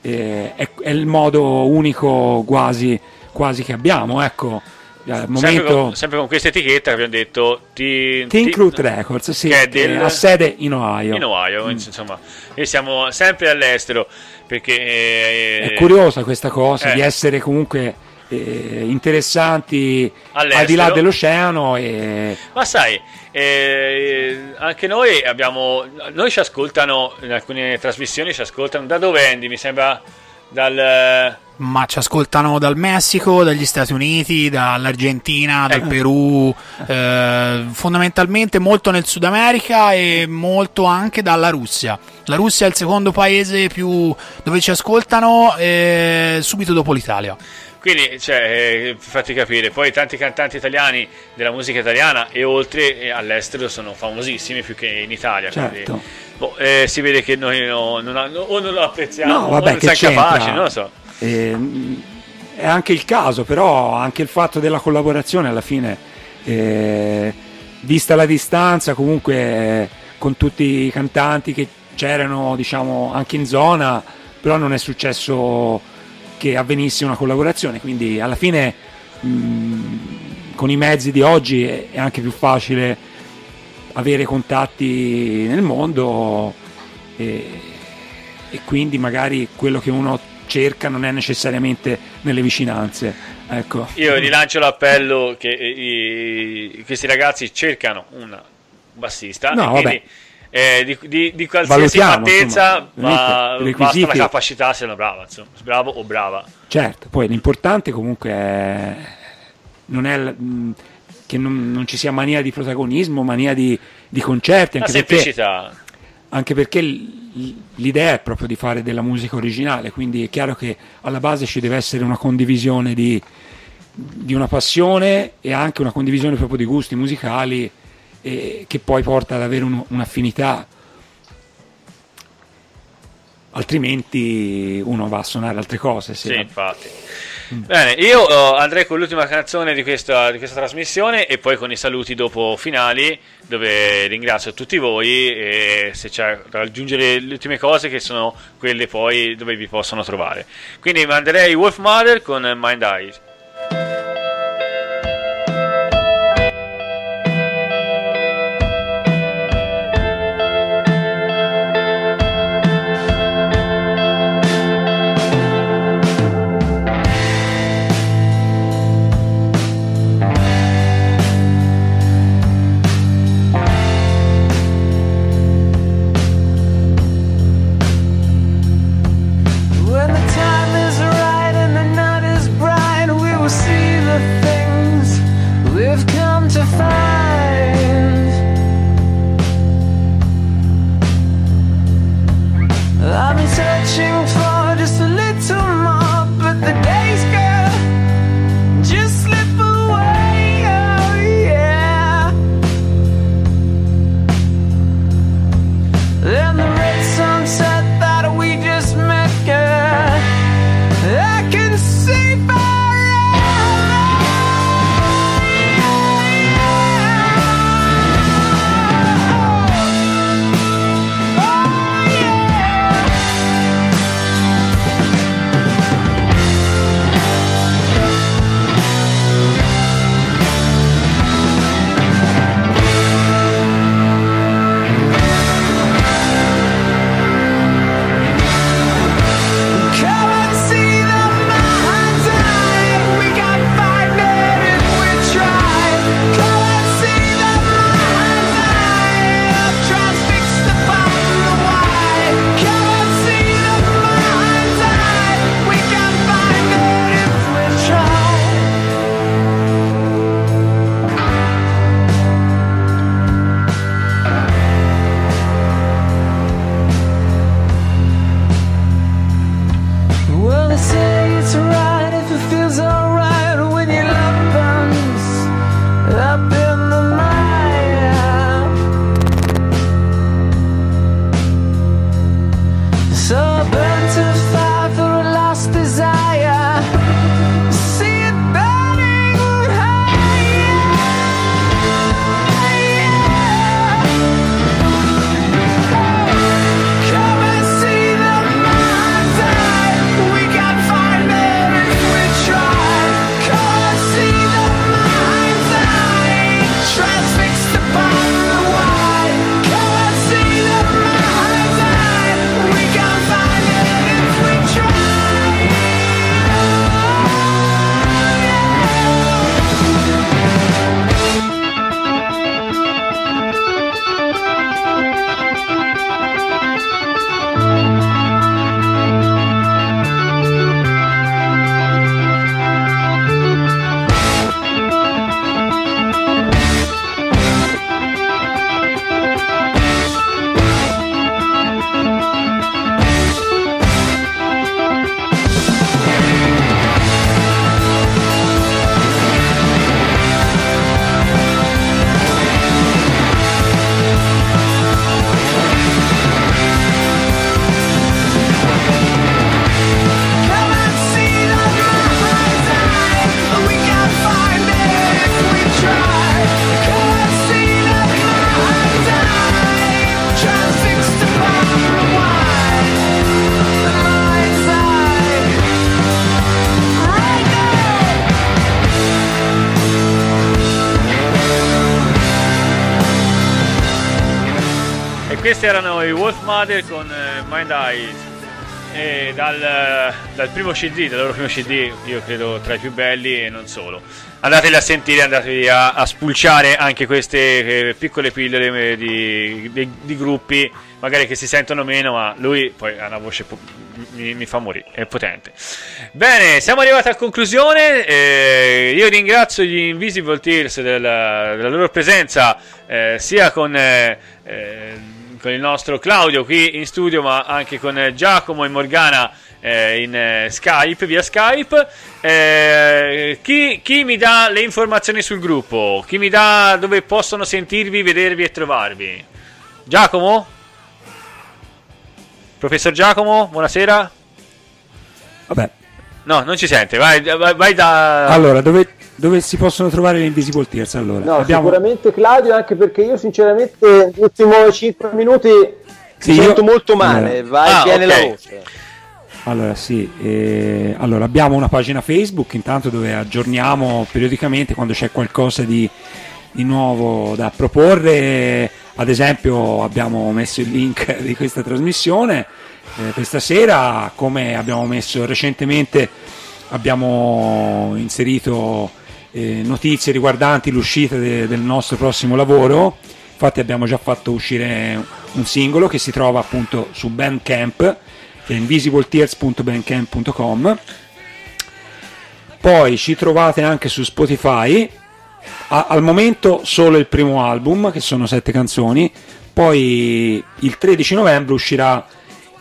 S3: eh, è, è il modo unico quasi, quasi che abbiamo. Ecco,
S2: Sempre
S3: momento
S2: con, sempre con questa etichetta che abbiamo detto ti,
S3: Think Root Records, sì,
S2: che è del-
S3: ha sede in Ohio.
S2: in Ohio, insomma, e siamo sempre all'estero perché eh,
S3: È curiosa questa cosa
S2: eh.
S3: di essere comunque eh, interessanti
S2: All'estero.
S3: al di là dell'oceano e
S2: Ma sai, eh, anche noi abbiamo. Noi ci ascoltano in alcune trasmissioni, ci ascoltano da dove Andy? Mi sembra dal.
S1: Ma ci ascoltano dal Messico, dagli Stati Uniti, dall'Argentina, dal
S2: Ecco.
S1: Perù, eh, fondamentalmente molto nel Sud America e molto anche dalla Russia. La Russia è il secondo paese più dove ci ascoltano eh, subito dopo l'Italia.
S2: Quindi, cioè, eh, per farti capire, poi tanti cantanti italiani della musica italiana e oltre eh, all'estero sono famosissimi più che in Italia. quindi,
S3: Certo.
S2: boh, eh, si vede che noi no- non, ha- o non lo apprezziamo
S3: No,
S2: o
S3: vabbè,
S2: non
S3: che
S2: siamo capaci, non lo so.
S3: Eh, è anche il caso, però anche il fatto della collaborazione alla fine, eh, vista la distanza, comunque eh, con tutti i cantanti che c'erano, diciamo, anche in zona, però non è successo che avvenisse una collaborazione, quindi alla fine mh, con i mezzi di oggi è è anche più facile avere contatti nel mondo e, e quindi magari quello che uno cerca non è necessariamente nelle vicinanze. Ecco.
S2: Io rilancio l'appello che eh, i- questi ragazzi cercano un bassista
S3: No,
S2: quindi eh, di, di- di qualsiasi
S3: Valutiamo,
S2: fattezza, ma basta la capacità se è brava, insomma, bravo o brava.
S3: Certo, poi l'importante comunque è, non è mh, che non, non ci sia mania di protagonismo, mania di, di concerti,
S2: La
S3: anche perché,
S2: semplicità.
S3: Anche perché l'idea è proprio di fare della musica originale, quindi è chiaro che alla base ci deve essere una condivisione di, di una passione e anche una condivisione proprio di gusti musicali eh, che poi porta ad avere un- un'affinità altrimenti uno va a suonare altre cose
S2: Sì,
S3: se-
S2: infatti. Bene, io eh, andrei con l'ultima canzone di questa, di questa trasmissione e poi con i saluti dopo finali, dove ringrazio tutti voi e se c'è da aggiungere le ultime cose che sono quelle poi dove vi possono trovare. Quindi manderei Wolf Mother con Mind Eyes. Questi erano i Wolf Mother con eh, Mind Eyes. E dal, dal primo CD, dal loro primo CD, io credo tra i più belli e non solo. Andateli a sentire, andatevi a, a spulciare anche queste eh, piccole pillole eh, di, di- di gruppi, magari che si sentono meno, ma lui poi ha una voce po- mi, mi fa morire, è potente. Bene, siamo arrivati a conclusione. eh, io ringrazio gli Invisible Tears della, della loro presenza, eh, sia con, eh, eh, con il nostro Claudio qui in studio, ma anche con eh, Giacomo e Morgana eh, in eh, Skype, via Skype. Eh, chi, chi mi dà le informazioni sul gruppo? Chi mi dà dove possono sentirvi, vedervi e trovarvi? Giacomo? Professor Giacomo, buonasera.
S3: Vabbè,
S2: No, non ci sente. Vai, vai, vai da.
S3: allora, dove, dove si possono trovare le Invisible Tears? Allora,
S5: No,
S3: abbiamo...
S5: sicuramente Claudio, anche perché io sinceramente gli ultimi 5 minuti
S3: Sì,
S5: mi
S3: io-
S5: sento molto male,
S3: Eh.
S5: va e
S2: Ah,
S5: viene
S2: ok.
S5: la voce.
S3: Allora, sì, eh, allora abbiamo una pagina Facebook intanto dove aggiorniamo periodicamente quando c'è qualcosa di, di nuovo da proporre. Ad esempio, abbiamo messo il link di questa trasmissione eh, questa sera, come abbiamo messo recentemente, abbiamo inserito eh, notizie riguardanti l'uscita de- del nostro prossimo lavoro. Infatti, abbiamo già fatto uscire un singolo che si trova appunto su Bandcamp che invisibletears.bandcamp.com poi ci trovate anche su Spotify. A- al momento solo il primo album che sono sette canzoni. Poi il 13 novembre uscirà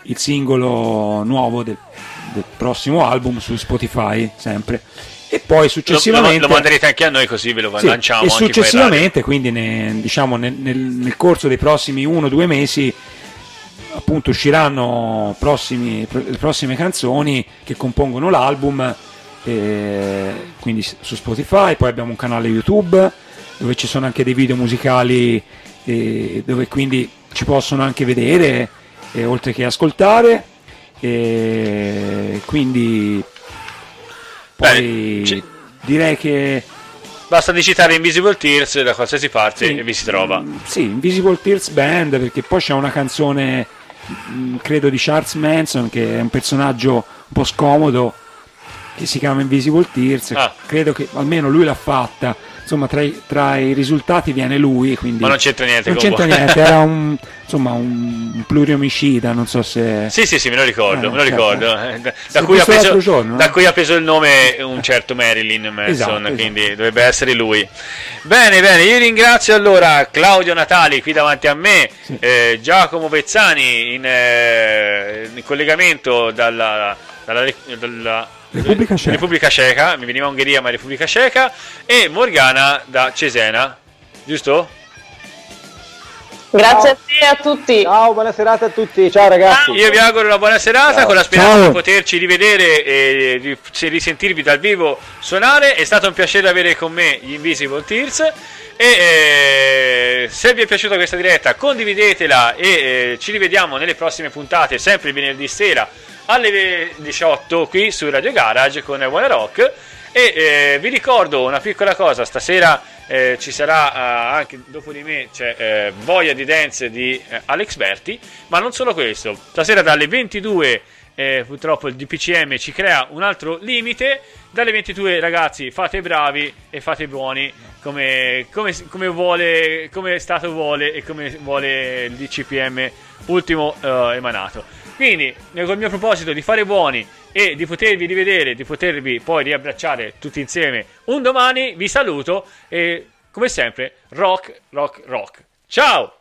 S3: il singolo nuovo del, del prossimo album su Spotify sempre e poi
S2: Lo, lo,
S3: successivamente
S2: lo manderete anche a noi così ve lo
S3: sì,
S2: lanciamo.
S3: e successivamente, quindi ne- diciamo, nel, nel- nel corso dei prossimi uno o due mesi, appunto usciranno prossimi- pro- le prossime canzoni che compongono l'album, eh, quindi su Spotify, poi abbiamo un canale YouTube dove ci sono anche dei video musicali eh, dove quindi ci possono anche vedere eh, oltre che ascoltare. E quindi poi
S2: ci-
S3: direi che
S2: Basta digitare Invisible Tears da qualsiasi parte
S3: Sì.
S2: e vi si trova.
S3: Sì, Invisible Tears Band, perché poi c'è una canzone, mm, credo di Charles Manson, che è un personaggio un po' scomodo, che si chiama Invisible Tears.
S2: Ah.
S3: Credo che almeno lui l'ha fatta. Insomma, tra i, tra i risultati viene lui, quindi...
S2: Ma non c'entra niente
S3: Non c'entra niente, era un, insomma, un, pluriomicida, non so se...
S2: Sì, sì, sì, me lo ricordo,
S3: Eh,
S2: me lo
S3: certo.
S2: ricordo. Eh, Da, da cui preso,
S3: giorno,
S2: da
S3: eh?
S2: cui ha preso il nome un certo Marilyn Manson,
S3: Esatto,
S2: quindi
S3: esatto.
S2: dovrebbe essere lui. Bene, bene, io ringrazio allora Claudio Natali qui davanti a me,
S3: Sì.
S2: eh, Giacomo Pezzani in, eh, in collegamento dalla, dalla, dalla
S3: Repubblica Ceca.
S2: Repubblica Ceca, mi veniva Ungheria ma Repubblica Ceca, e Morgana da Cesena, giusto?
S9: Grazie a te e a tutti.
S5: Ciao, buona serata a tutti, ciao ragazzi.
S2: Io vi auguro una buona serata
S5: Ciao.
S2: con la speranza
S3: Ciao.
S2: di poterci rivedere e risentirvi dal vivo suonare. È stato un piacere avere con me gli Invisible Tears. E eh, se vi è piaciuta questa diretta, condividetela e eh, ci rivediamo nelle prossime puntate, sempre il venerdì sera alle 18 qui su Radio Garage con One Rock. E eh, vi ricordo una piccola cosa: stasera eh, ci sarà eh, anche dopo di me c'è eh, Voglia di Dance di eh, Alex Berti. Ma non solo questo, stasera dalle 22 eh, purtroppo il DPCM ci crea un altro limite. Dalle 22 ragazzi fate bravi e fate buoni come, come, come vuole, come Stato vuole e come vuole il DCPM ultimo eh, emanato. Quindi, col mio proposito di fare buoni e di potervi rivedere, di potervi poi riabbracciare tutti insieme un domani, vi saluto e come sempre, rock, rock, rock. Ciao!